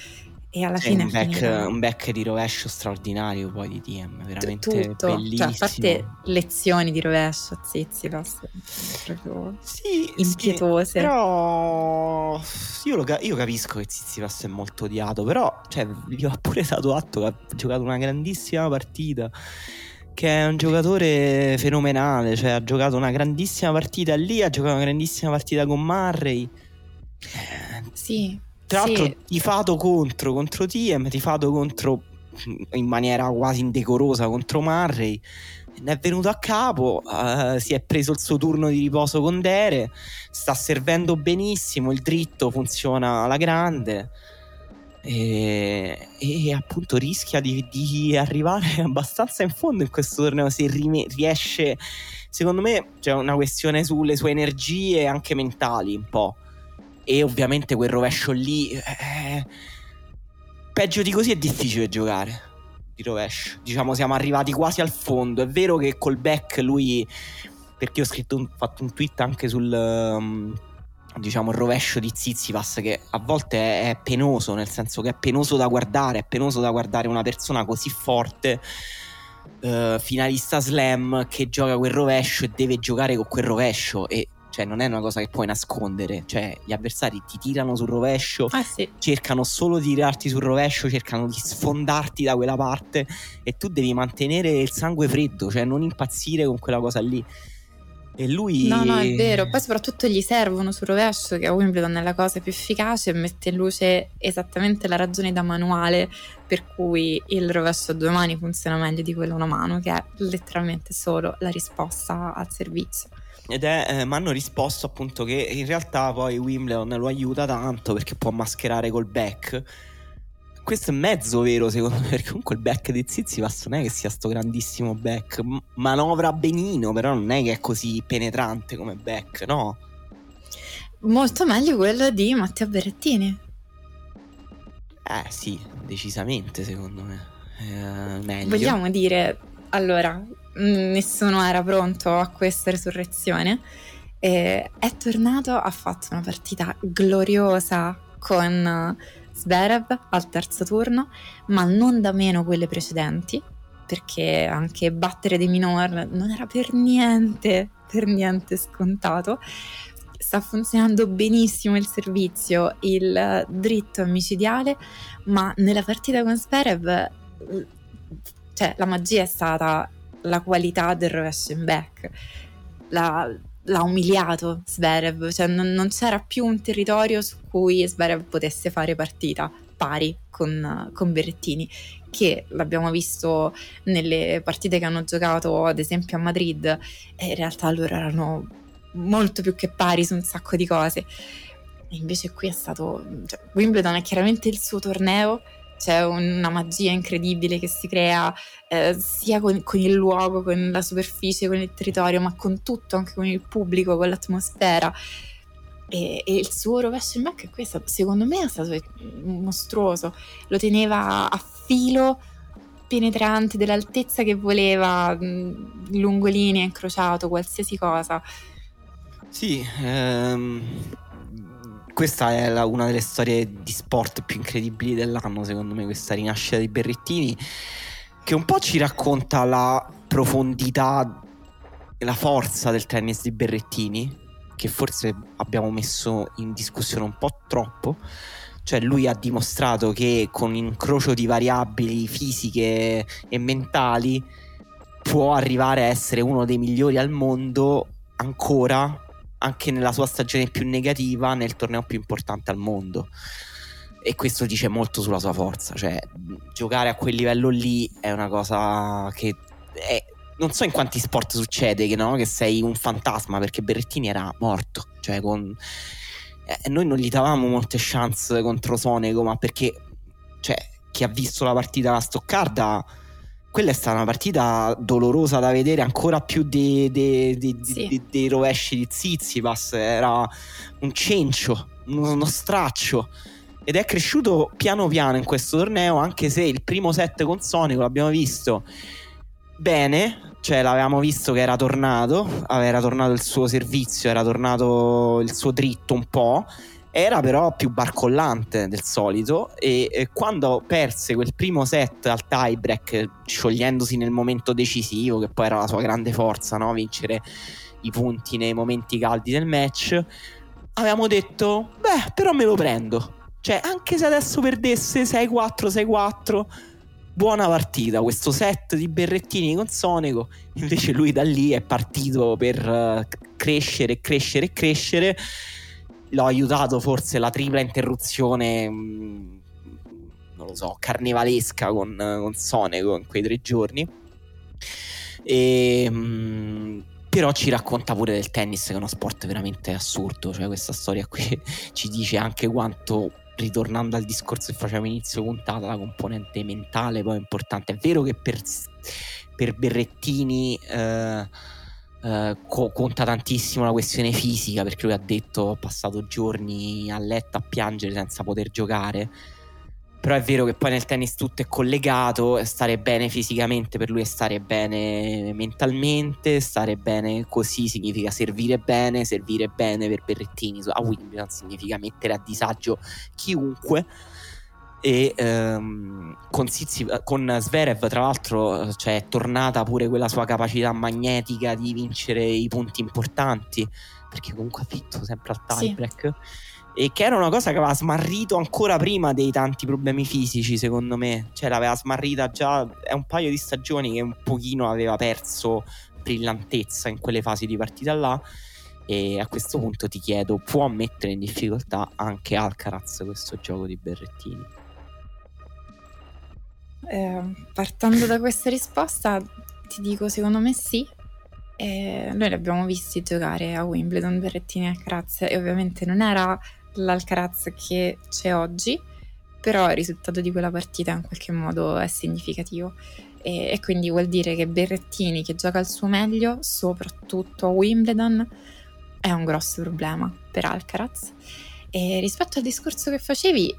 A: e alla fine
B: un back, un back, di rovescio straordinario poi di DM veramente Tutto. bellissimo cioè, a
A: parte lezioni di rovescio a Zizipas proprio sì, impietose. sì,
B: però io, lo, io, capisco che Zizipas è molto odiato però cioè, gli ho pure dato atto che ha giocato una grandissima partita che è un giocatore fenomenale cioè ha giocato una grandissima partita lì ha giocato una grandissima partita con Murray.
A: Sì
B: tra sì. l'altro tifato contro, contro Tiem, tifato contro in maniera quasi indecorosa contro Murray. Ne è venuto a capo, uh, si è preso il suo turno di riposo con Dere, sta servendo benissimo, il dritto funziona alla grande e, e appunto rischia di, di, arrivare abbastanza in fondo in questo torneo se rime, riesce, secondo me c'è una questione sulle sue energie anche mentali un po' e ovviamente quel rovescio lì eh, peggio di così è difficile giocare di rovescio. Diciamo siamo arrivati quasi al fondo. È vero che col back lui perché ho scritto un, fatto un tweet anche sul um, diciamo il rovescio di Zizipas che a volte è, è, penoso nel senso che è penoso da guardare è penoso da guardare una persona così forte uh, finalista slam che gioca quel rovescio e deve giocare con quel rovescio. E cioè non è una cosa che puoi nascondere, cioè gli avversari ti tirano sul rovescio,
A: ah, sì.
B: cercano solo di tirarti sul rovescio, cercano di sfondarti da quella parte e tu devi mantenere il sangue freddo, cioè non impazzire con quella cosa lì. E lui...
A: No, no, è vero. Poi soprattutto gli servono sul rovescio, che a Wimbledon è la cosa più efficace, e mette in luce esattamente la ragione da manuale per cui il rovescio a due mani funziona meglio di quello a una mano, che è letteralmente solo la risposta al servizio.
B: Ed è, eh, mi hanno risposto appunto che in realtà poi Wimbledon lo aiuta tanto perché può mascherare col back. Questo è mezzo vero secondo me, perché comunque il back di Zizipas non è che sia sto grandissimo back. manovra benino, però non è che è così penetrante come back, no?
A: Molto meglio quello di Matteo Berrettini.
B: Eh sì, decisamente secondo me. Eh, meglio.
A: Vogliamo dire, allora, nessuno era pronto a questa resurrezione. E è tornato, ha fatto una partita gloriosa con Zverev al terzo turno, ma non da meno quelle precedenti. perché anche battere dei minor non era per niente, per niente scontato. Sta funzionando benissimo il servizio, il dritto micidiale, ma nella partita con Sverev cioè, la magia è stata la qualità del rovescio in back. La, l'ha umiliato Sverev, cioè non, non, c'era più un territorio su cui Sverev potesse fare partita pari con, con Berrettini, che l'abbiamo visto nelle partite che hanno giocato ad esempio a Madrid, in realtà loro erano molto più che pari su un sacco di cose. E invece qui è stato... Cioè, Wimbledon è chiaramente il suo torneo, c'è una magia incredibile che si crea eh, sia con, con, il luogo, con la superficie, con il territorio, ma con tutto, anche con il pubblico, con l'atmosfera. E, e il suo rovescio in back è stato, secondo me è stato mostruoso, lo teneva a filo penetrante dell'altezza che voleva, lungo linea, incrociato, qualsiasi cosa.
B: Sì, ehm, questa è la, una delle storie di sport più incredibili dell'anno, secondo me, questa rinascita di Berrettini, che un po' ci racconta la profondità e la forza del tennis di Berrettini, che forse abbiamo messo in discussione un po' troppo. Cioè lui ha dimostrato che con un incrocio di variabili fisiche e mentali può arrivare a essere uno dei migliori al mondo ancora anche nella sua stagione più negativa nel torneo più importante al mondo. E questo dice molto sulla sua forza, cioè giocare a quel livello lì è una cosa che è, non so in quanti sport succede che, no? che sei un fantasma perché Berrettini era morto, cioè con, eh, noi non gli davamo molte chance contro Sonego, ma perché cioè, chi ha visto la partita alla Stoccarda quella è stata una partita dolorosa da vedere ancora più dei, dei, dei, sì. dei rovesci di Zizipas era un cencio uno, uno straccio ed è cresciuto piano piano in questo torneo anche se il primo set con Sonico l'abbiamo visto bene cioè l'avevamo visto che era tornato era tornato il suo servizio era tornato il suo dritto un po' era però più barcollante del solito e, e, quando perse quel primo set al tiebreak sciogliendosi nel momento decisivo che poi era la sua grande forza no? vincere i punti nei momenti caldi del match avevamo detto beh però me lo prendo. Cioè anche se adesso perdesse 6-4 6-4 buona partita. Questo set di Berrettini con Sonego invece lui da lì è partito per uh, crescere crescere crescere l'ho aiutato forse la tripla interruzione, mm, non lo so, carnevalesca con, con Sonego in quei tre giorni. E, mm, però ci racconta pure del tennis che è uno sport veramente assurdo, cioè questa storia qui ci dice anche quanto ritornando al discorso che facciamo inizio puntata, la componente mentale poi è importante. È vero che per, per Berrettini eh, eh, co- conta tantissimo la questione fisica perché lui ha detto ho passato giorni a letto a piangere senza poter giocare. Però è vero che poi nel tennis tutto è collegato stare bene fisicamente per lui è stare bene mentalmente stare bene così significa servire bene servire bene per Berrettini. A Wimbledon significa mettere a disagio chiunque e ehm, con, Sizzi, con Zverev tra l'altro cioè, è tornata pure quella sua capacità magnetica di vincere i punti importanti perché comunque ha vinto sempre al tiebreak. Sì. e che era una cosa che aveva smarrito ancora prima dei tanti problemi fisici secondo me. Cioè l'aveva smarrita già è un paio di stagioni che un pochino aveva perso brillantezza in quelle fasi di partita là. E a questo punto ti chiedo può mettere in difficoltà anche Alcaraz questo gioco di Berrettini
A: eh, partendo da questa risposta, ti dico secondo me sì. Eh, noi li abbiamo visti giocare a Wimbledon, Berrettini e Alcaraz e ovviamente non era l'Alcaraz che c'è oggi, però il risultato di quella partita in qualche modo è significativo e, e quindi vuol dire che Berrettini che gioca al suo meglio, soprattutto a Wimbledon, è un grosso problema per Alcaraz. E rispetto al discorso che facevi,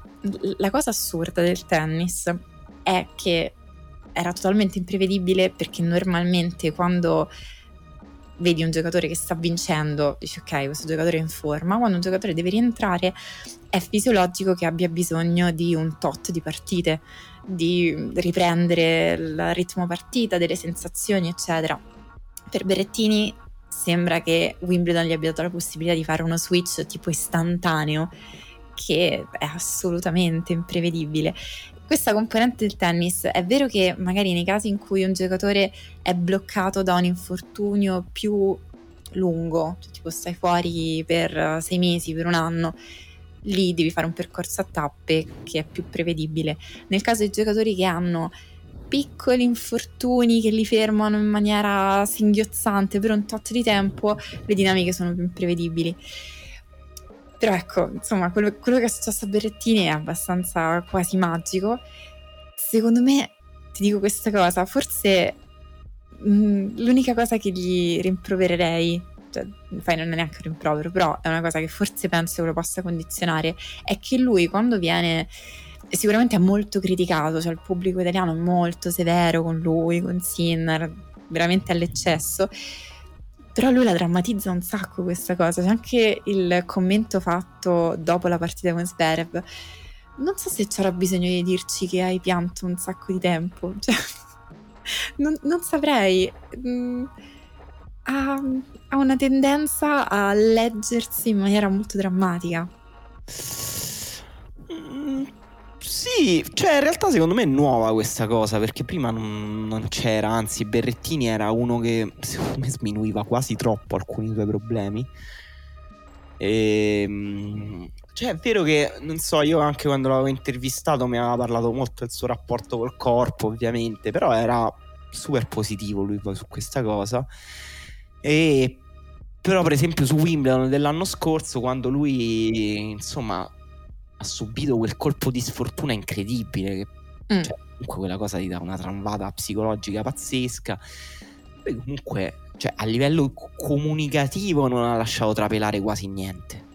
A: la cosa assurda del tennis è che era totalmente imprevedibile perché normalmente quando vedi un giocatore che sta vincendo, dici ok, questo giocatore è in forma, quando un giocatore deve rientrare è fisiologico che abbia bisogno di un tot di partite di riprendere il ritmo partita, delle sensazioni, eccetera. Per Berrettini sembra che Wimbledon gli abbia dato la possibilità di fare uno switch tipo istantaneo che è assolutamente imprevedibile. Questa componente del tennis è vero che magari nei casi in cui un giocatore è bloccato da un infortunio più lungo, cioè tipo stai fuori per sei mesi, per un anno, lì devi fare un percorso a tappe che è più prevedibile. Nel caso di giocatori che hanno piccoli infortuni che li fermano in maniera singhiozzante per un tot di tempo, le dinamiche sono più imprevedibili. Però ecco, insomma, quello, quello che è successo a Berrettini è abbastanza quasi magico. Secondo me, ti dico questa cosa, forse mh, mm, l'unica cosa che gli rimprovererei cioè, fai non è neanche un rimprovero, però è una cosa che forse penso che lo possa condizionare, è che lui quando viene sicuramente è molto criticato, cioè il pubblico italiano è molto severo con lui, con Sinner, veramente all'eccesso. Però lui la drammatizza un sacco questa cosa, c'è anche il commento fatto dopo la partita con Sverev. Non so se c'era bisogno di dirci che hai pianto un sacco di tempo, cioè, non, non, saprei. Mm, ha, ha una tendenza a leggersi in maniera molto drammatica.
B: Sì, cioè in realtà secondo me è nuova questa cosa perché prima non, non, c'era, anzi Berrettini era uno che secondo me sminuiva quasi troppo alcuni suoi problemi. E, ehm, cioè è vero che, non so, io anche quando l'avevo intervistato mi aveva parlato molto del suo rapporto col corpo ovviamente, però era super positivo lui su questa cosa. E però per esempio su Wimbledon dell'anno scorso quando lui insomma ha subito quel colpo di sfortuna incredibile. Che, mm. cioè, comunque quella cosa gli dà una tramvata psicologica pazzesca. Poi comunque, cioè, a livello comunicativo non ha lasciato trapelare quasi niente.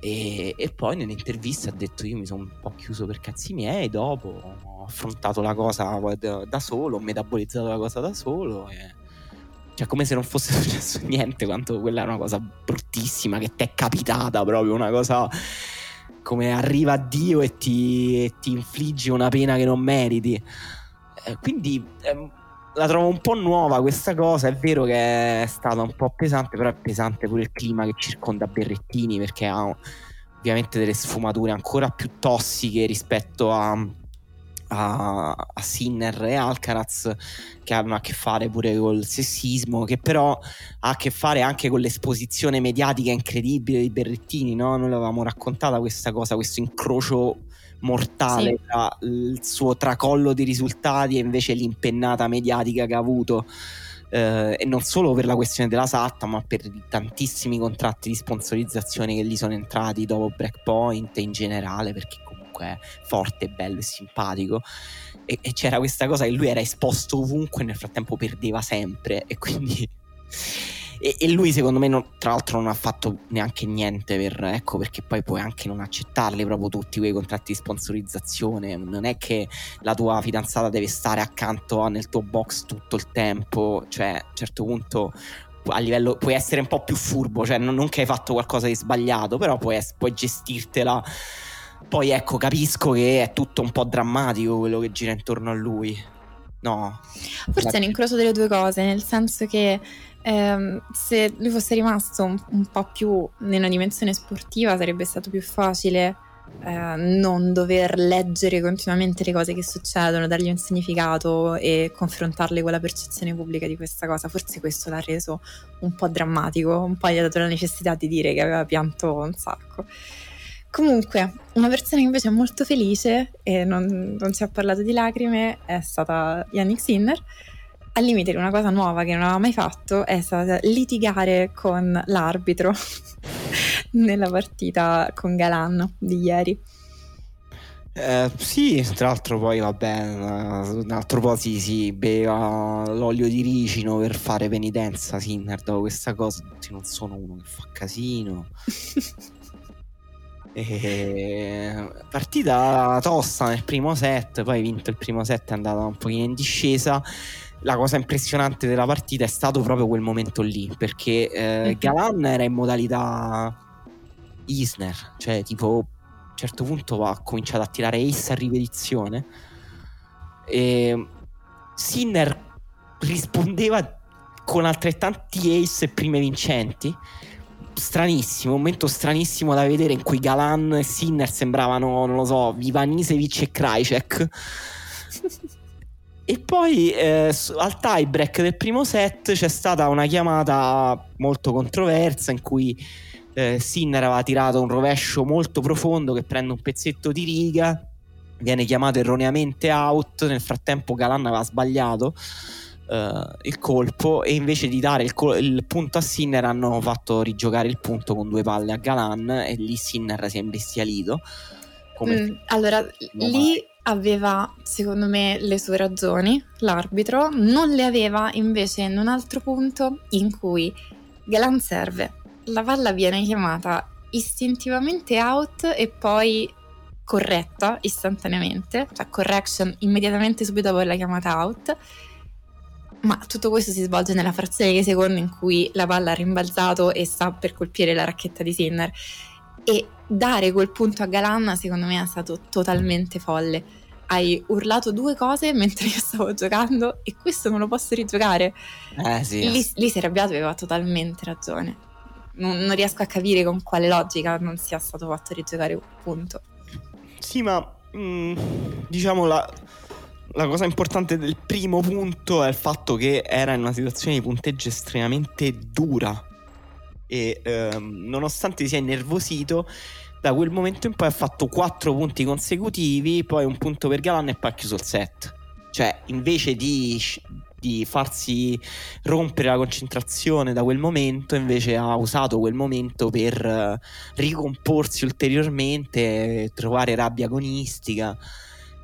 B: E, e, poi nell'intervista ha detto io mi sono un po' chiuso per cazzi miei, dopo ho affrontato la cosa da, da solo, ho metabolizzato la cosa da solo e... Cioè, come se non fosse successo niente, quanto quella è una cosa bruttissima che ti è capitata proprio, una cosa come arriva Dio e ti, e ti infligge una pena che non meriti. Eh, quindi eh, la trovo un po' nuova questa cosa. È vero che è stata un po' pesante, però è pesante pure il clima che circonda Berrettini perché ha ovviamente delle sfumature ancora più tossiche rispetto a a, a Sinner e Alcaraz che hanno a che fare pure col sessismo che però ha a che fare anche con l'esposizione mediatica incredibile di Berrettini no? noi l'avevamo raccontata questa cosa questo incrocio mortale sì. tra il suo tracollo di risultati e invece l'impennata mediatica che ha avuto eh, e non solo per la questione della SAT ma per tantissimi contratti di sponsorizzazione che gli sono entrati dopo Breakpoint in generale perché comunque forte, bello e simpatico. E, e, c'era questa cosa che lui era esposto ovunque nel frattempo perdeva sempre. E quindi. E, e lui, secondo me, non, tra l'altro, non ha fatto neanche niente per. Ecco, perché poi puoi anche non accettarli proprio tutti quei contratti di sponsorizzazione. Non è che la tua fidanzata deve stare accanto nel tuo box tutto il tempo. Cioè, a un certo punto a livello puoi essere un po' più furbo, cioè non, non che hai fatto qualcosa di sbagliato, però puoi, puoi gestirtela poi ecco, capisco che è tutto un po' drammatico quello che gira intorno a lui. No.
A: Forse è un incrocio delle due cose, nel senso che ehm, se lui fosse rimasto un, un, po' più nella dimensione sportiva sarebbe stato più facile eh, non dover leggere continuamente le cose che succedono, dargli un significato e confrontarle con la percezione pubblica di questa cosa. Forse questo l'ha reso un po' drammatico, un po' gli ha dato la necessità di dire che aveva pianto un sacco. Comunque, una persona che invece è molto felice e non, non ci ha parlato di lacrime è stata Yannick Sinner. Al limite, una cosa nuova che non aveva mai fatto è stata litigare con l'arbitro nella partita con Galan di ieri.
B: Eh, sì, tra l'altro poi vabbè, un altro po' si, si beva l'olio di ricino per fare penitenza Sinner dopo questa cosa, non sono uno che fa casino. E... Partita tosta nel primo set, poi vinto il primo set, è andata un pochino in discesa. La cosa impressionante della partita è stato proprio quel momento lì, perché eh, mhm. Galan era in modalità Isner, cioè tipo certo punto ha cominciato a tirare ace a ripetizione e Sinner rispondeva con altrettanti ace e prime vincenti stranissimo, un momento stranissimo da vedere in cui Galan e Sinner sembravano, non lo so, Ivanisevic e Krajcek. E poi eh, al tie break del primo set c'è stata una chiamata molto controversa in cui eh, Sinner aveva tirato un rovescio molto profondo che prende un pezzetto di riga, viene chiamato erroneamente out, nel frattempo Galan aveva sbagliato eh, il colpo e invece di dare il, col- il, punto a Sinner hanno fatto rigiocare il punto con due palle a Galan e lì Sinner si è imbestialito.
A: Mm, allora, lì aveva secondo me le sue ragioni l'arbitro, non le aveva invece in un altro punto in cui Galan serve, la palla viene chiamata istintivamente out e poi corretta istantaneamente, cioè correction immediatamente subito dopo la chiamata out. Ma tutto questo si svolge nella frazione di secondo in cui la palla ha rimbalzato e sta per colpire la racchetta di Sinner. E dare quel punto a Galanna secondo me è stato totalmente folle. Hai urlato due cose mentre io stavo giocando e questo non lo posso rigiocare.
B: Eh sì.
A: Lì, lì si è arrabbiato e aveva totalmente ragione. Non, non, riesco a capire con quale logica non sia stato fatto rigiocare un punto.
B: Sì, ma mh, mm, diciamo la, la cosa importante del primo punto è il fatto che era in una situazione di punteggio estremamente dura. E ehm, nonostante si sia innervosito da quel momento in poi ha fatto 4 punti consecutivi poi un punto per Galan e poi ha chiuso il set. Cioè invece di, di farsi rompere la concentrazione da quel momento invece ha usato quel momento per uh, ricomporsi ulteriormente trovare rabbia agonistica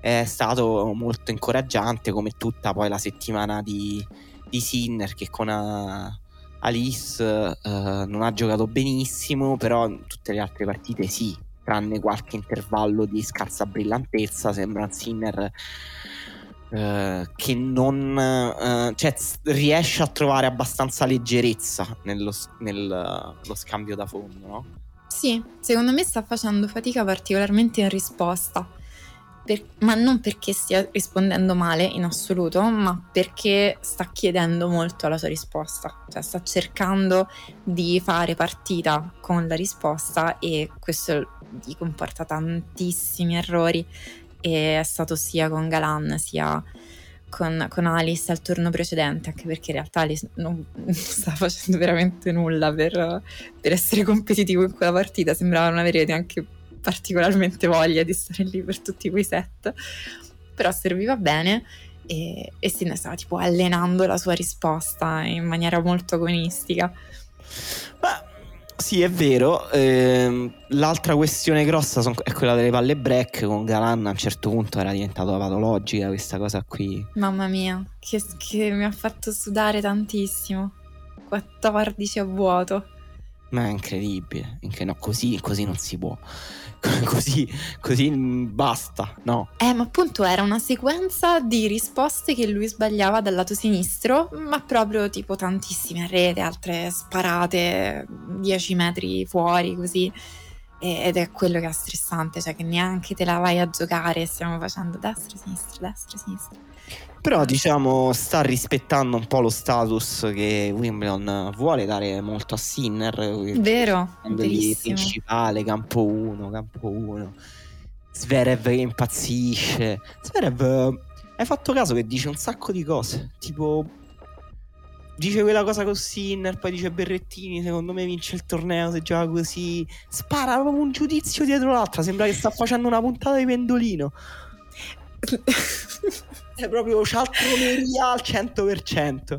B: è stato molto incoraggiante come tutta poi la settimana di, di Sinner che con a, uh, Alice uh, non ha giocato benissimo, però tutte le altre partite sì, tranne qualche intervallo di scarsa brillantezza, sembra Sinner uh, che non uh, cioè, riesce a trovare abbastanza leggerezza nello, nello scambio da fondo, no?
A: Sì, secondo me sta facendo fatica particolarmente in risposta per, ma non perché stia rispondendo male in assoluto, ma perché sta chiedendo molto alla sua risposta, cioè sta cercando di fare partita con la risposta e questo gli comporta tantissimi errori. E è stato sia con Galan sia con, con, Alice al turno precedente, anche perché in realtà Alice non, non stava facendo veramente nulla per, per, essere competitivo in quella partita, sembrava non avere neanche particolarmente voglia di stare lì per tutti quei set, però serviva bene e, e Sidney stava tipo allenando la sua risposta in maniera molto agonistica.
B: Ma sì, è vero. Ehm, l'altra questione grossa son, è quella delle palle break. Con Galan a un certo punto era diventata patologica questa cosa qui.
A: Mamma mia, che, che mi ha fatto sudare tantissimo. 14 a vuoto.
B: Ma è incredibile. No, così, così non si può. così, così basta, no?
A: Eh, ma appunto era una sequenza di risposte che lui sbagliava dal lato sinistro, ma proprio tipo tantissime a rete, altre sparate 10 metri fuori così. Ed è quello che è stressante, cioè che neanche te la vai a giocare, stiamo facendo destra, sinistra, destra, sinistra.
B: Però diciamo sta rispettando un po' lo status che Wimbledon vuole dare molto a Sinner.
A: Vero,
B: principale, campo 1, campo 1. Sverev che impazzisce. Sverev, hai fatto caso che dice un sacco di cose, tipo dice quella cosa con Sinner, poi dice Berrettini, secondo me vince il torneo se gioca così. Spara proprio un giudizio dietro l'altra, sembra che sta facendo una puntata di pendolino. È proprio cialtroneria al 100%.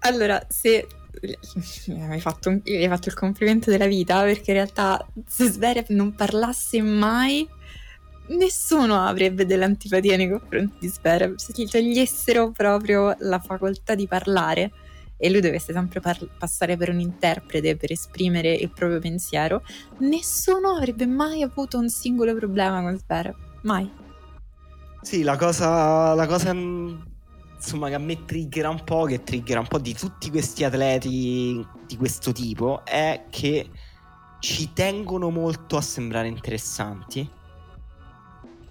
A: Allora, se mi hai fatto, hai fatto il complimento della vita perché in realtà se Zverev non parlasse mai nessuno avrebbe dell'antipatia nei confronti di Zverev se gli togliessero proprio la facoltà di parlare e lui dovesse sempre par- passare per un interprete per esprimere il proprio pensiero nessuno avrebbe mai avuto un singolo problema con Zverev mai
B: sì, la cosa, la cosa insomma, che a me triggera un po', che triggera un po' di tutti questi atleti di questo tipo, è che ci tengono molto a sembrare interessanti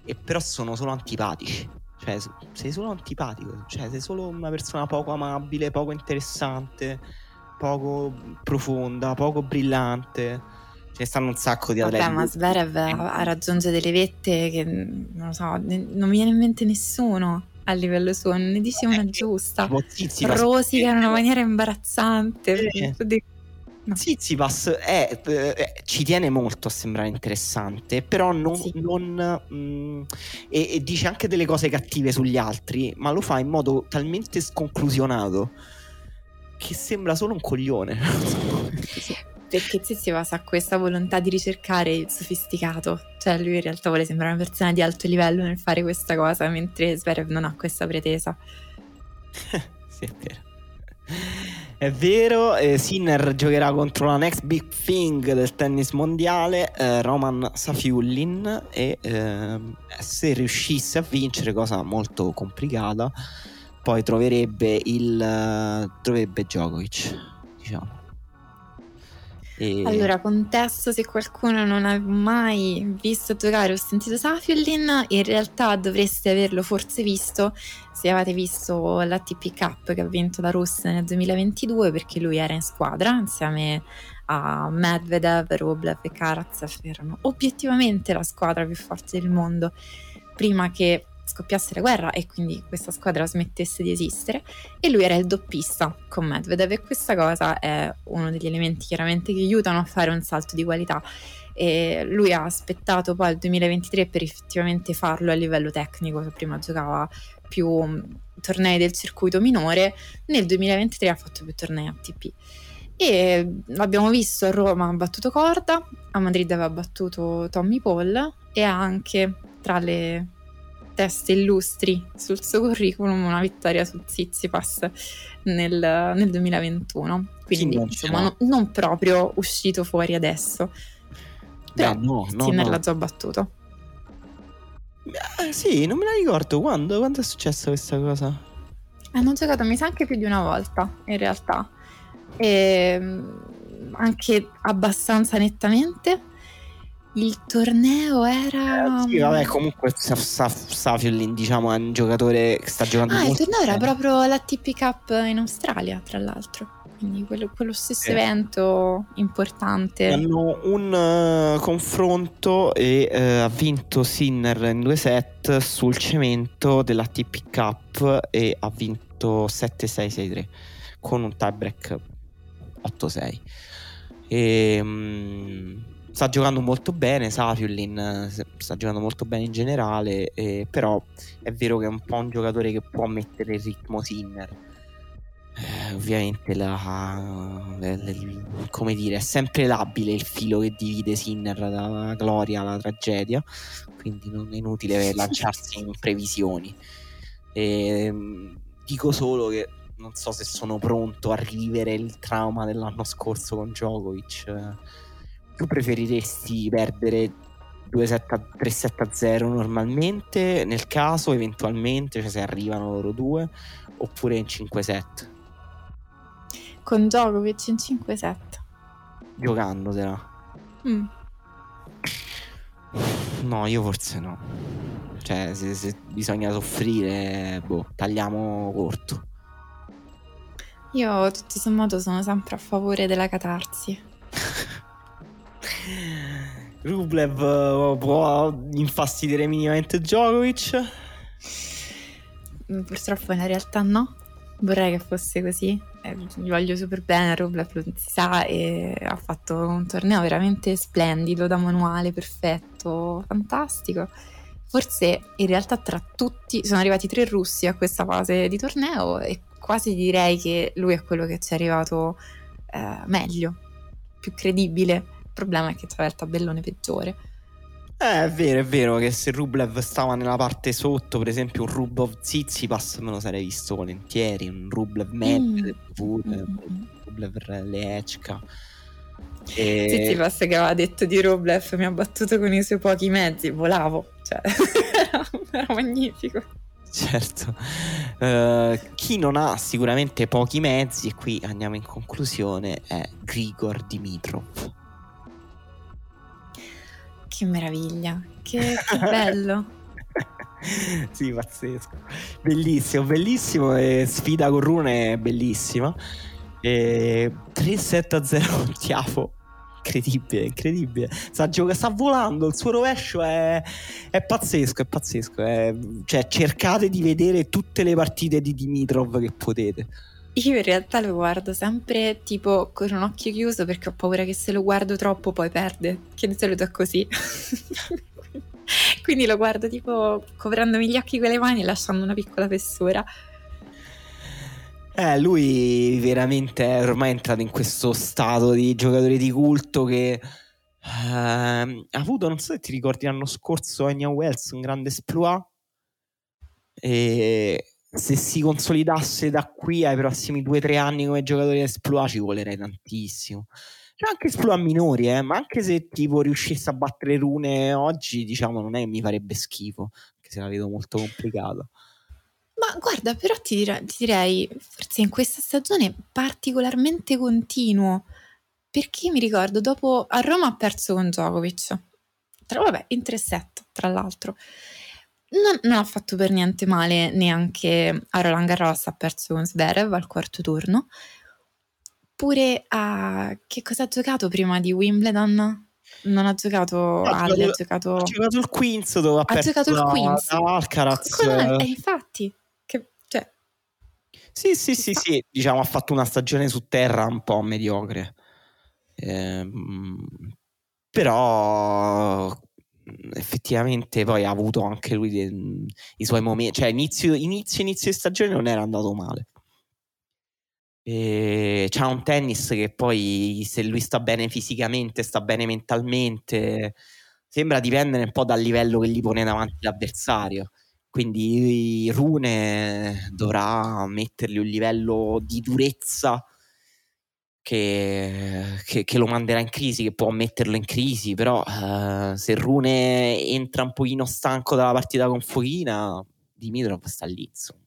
B: e però sono solo antipatici. Cioè, sei solo antipatico, cioè sei solo una persona poco amabile, poco interessante, poco profonda, poco brillante. Ce ne stanno un sacco di atleti.
A: Vabbè, ma Zverev ha raggiunto delle vette che non lo so, non mi viene in mente nessuno a livello suo, ne dici una eh, giusta. Rosica in una maniera imbarazzante.
B: Eh. No. Zizipas è, eh, ci tiene molto a sembrare interessante, però non, sì. non mh, mm, e, e, dice anche delle cose cattive sugli altri, ma lo fa in modo talmente sconclusionato che sembra solo un coglione.
A: Perché Zizipas ha questa volontà di ricercare il sofisticato, cioè lui in realtà vuole sembrare una persona di alto livello nel fare questa cosa, mentre Sverev non ha questa pretesa.
B: sì, è vero. È vero, eh, Sinner giocherà contro la next big thing del tennis mondiale, eh, Roman Safiullin, e eh, se riuscisse a vincere, cosa molto complicata, poi troverebbe il troverebbe Djokovic, diciamo.
A: E... Allora, contesto se qualcuno non ha mai visto giocare o sentito Safiullin, in realtà dovreste averlo forse visto se avete visto l'ATP Cup che ha vinto la Russia nel 2022 perché lui era in squadra insieme a Medvedev, Rublev e Karatsev erano obiettivamente la squadra più forte del mondo prima che scoppiasse la guerra e quindi questa squadra smettesse di esistere e lui era il doppista con Medvedev e questa cosa è uno degli elementi chiaramente che aiutano a fare un salto di qualità e lui ha aspettato poi il 2023 per effettivamente farlo a livello tecnico, prima giocava più mm, tornei del circuito minore, nel 2023 ha fatto più tornei ATP. E l'abbiamo visto a Roma ha battuto corda, a Madrid aveva battuto Tommy Paul e ha anche tra le teste illustri sul suo curriculum una vittoria su Zizipas nel, nel 2021. Quindi sì, insomma no, non proprio uscito fuori adesso. Però Beh, no, no, Sinner no. l'ha già battuto.
B: Eh, sì, non me la ricordo quando, quando è successa questa cosa.
A: Hanno giocato mi sa anche più di una volta in realtà. E ehm, anche abbastanza nettamente il torneo era.
B: Eh, sì, vabbè, comunque Safiullin, diciamo, è un giocatore che sta giocando.
A: Ah, il torneo era proprio la TP Cup in Australia, tra l'altro. Quindi quello, quello stesso eh. evento importante.
B: Hanno un uh, confronto e uh, ha vinto Sinner in due set sul cemento della TP Cup e ha vinto 7-6-6-3 con un tiebreak 8-6. E. Um, sta giocando molto bene Safiullin sta giocando molto bene in generale eh, però è vero che è un po' un giocatore che può mettere il ritmo Sinner. Eh, ovviamente la, le, le, come dire è sempre labile il filo che divide Sinner dalla gloria alla tragedia quindi non è inutile lanciarsi in previsioni. E, dico solo che non so se sono pronto a rivivere il trauma dell'anno scorso con Djokovic tu preferiresti perdere 3-7-0 normalmente nel caso eventualmente cioè se arrivano loro due oppure in 5-7
A: con Djokovic in 5-7
B: giocandotela. Mm. no io forse no. Cioè se, se bisogna soffrire boh tagliamo corto.
A: Io tutto sommato sono sempre a favore della catarsi
B: Rublev eh, può infastidire minimamente Djokovic?
A: Mm, purtroppo in realtà no. Vorrei che fosse così. Eh, gli voglio super bene, Rublev lo si sa e ha fatto un torneo veramente splendido, da manuale, perfetto, fantastico. Forse in realtà tra tutti sono arrivati tre russi a questa fase di torneo e quasi direi che lui è quello che ci è arrivato eh, meglio, più credibile problema è che c'era il tabellone peggiore.
B: Eh, è vero, è vero che se Rublev stava nella parte sotto, per esempio un Rubov Zizipas me lo sarei visto volentieri, un Rublev Medvedev mm. pure, mm. Rublev Leechka.
A: E... Zizipas che aveva detto di Rublev mi ha battuto con i suoi pochi mezzi, volavo, cioè era, era magnifico.
B: Certo, uh, chi non ha sicuramente pochi mezzi, e qui andiamo in conclusione, è Grigor Dimitrov.
A: Che meraviglia, che, che bello.
B: sì, pazzesco. Bellissimo, bellissimo. E sfida con Rune bellissima. E 3-7-0 Tiafo. Incredibile, incredibile. Sta, gioca- sta volando, il suo rovescio è, è pazzesco, è pazzesco. È... Cioè, cercate di vedere tutte le partite di Dimitrov che potete.
A: Io in realtà lo guardo sempre tipo con un occhio chiuso perché ho paura che se lo guardo troppo poi perde, che di solito è così. Quindi lo guardo tipo coprendomi gli occhi con le mani e lasciando una piccola fessura.
B: Eh, lui veramente è ormai entrato in questo stato di giocatore di culto che eh, ha avuto, non so se ti ricordi l'anno scorso, Enya Wells, un grande esploit. E se si consolidasse da qui ai prossimi due o tre anni come giocatore di esploit ci volerei tantissimo. C'è anche esploit minori, eh, ma anche se tipo riuscisse a battere Rune oggi, diciamo, non è che mi farebbe schifo, anche se la vedo molto complicata.
A: Ma guarda, però ti, dire- ti direi, forse in questa stagione particolarmente continuo, perché mi ricordo, dopo a Roma ha perso con Djokovic, tra, vabbè, in 3-7 tra l'altro. Non, non ha fatto per niente male neanche a Roland Garros, ha perso con Zverev al quarto turno. Pure a... che cosa ha giocato prima di Wimbledon? Non ha giocato
B: Ha
A: Ali, ha
B: giocato, ha giocato il Queens dove ha,
A: Ha
B: perso
A: giocato il
B: da Alcaraz.
A: Come- eh, infatti, che, cioè,
B: Sì, sì, sì, sì, diciamo ha fatto una stagione su terra un po' mediocre. Ehm, però effettivamente poi ha avuto anche lui dei- i suoi momenti, cioè inizio, inizio, inizio di stagione non era andato male. E c'ha un tennis che poi se lui sta bene fisicamente, sta bene mentalmente, sembra dipendere un po' dal livello che gli pone davanti l'avversario. Quindi Rune dovrà mettergli un livello di durezza che, che- che lo manderà in crisi, che può metterlo in crisi, però eh, se Rune entra un pochino stanco dalla partita con Fochina, Dimitrov sta lì, insomma.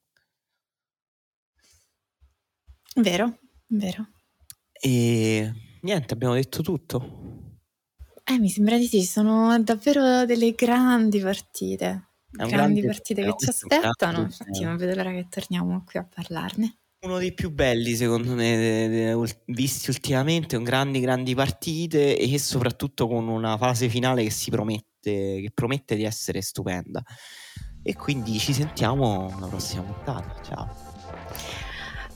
A: vero, vero.
B: E niente, abbiamo detto tutto.
A: Eh, mi sembra di sì, sono davvero delle grandi partite. Grandi
B: grande
A: partite che ci aspettano, infatti non vedo l'ora che torniamo qui a parlarne.
B: Uno dei più belli, secondo me, visti ultimamente, con grandi, grandi partite e soprattutto con una fase finale che si promette, che promette di essere stupenda. E quindi ci sentiamo alla prossima puntata. Ciao.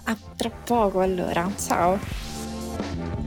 A: A tra poco allora, ciao!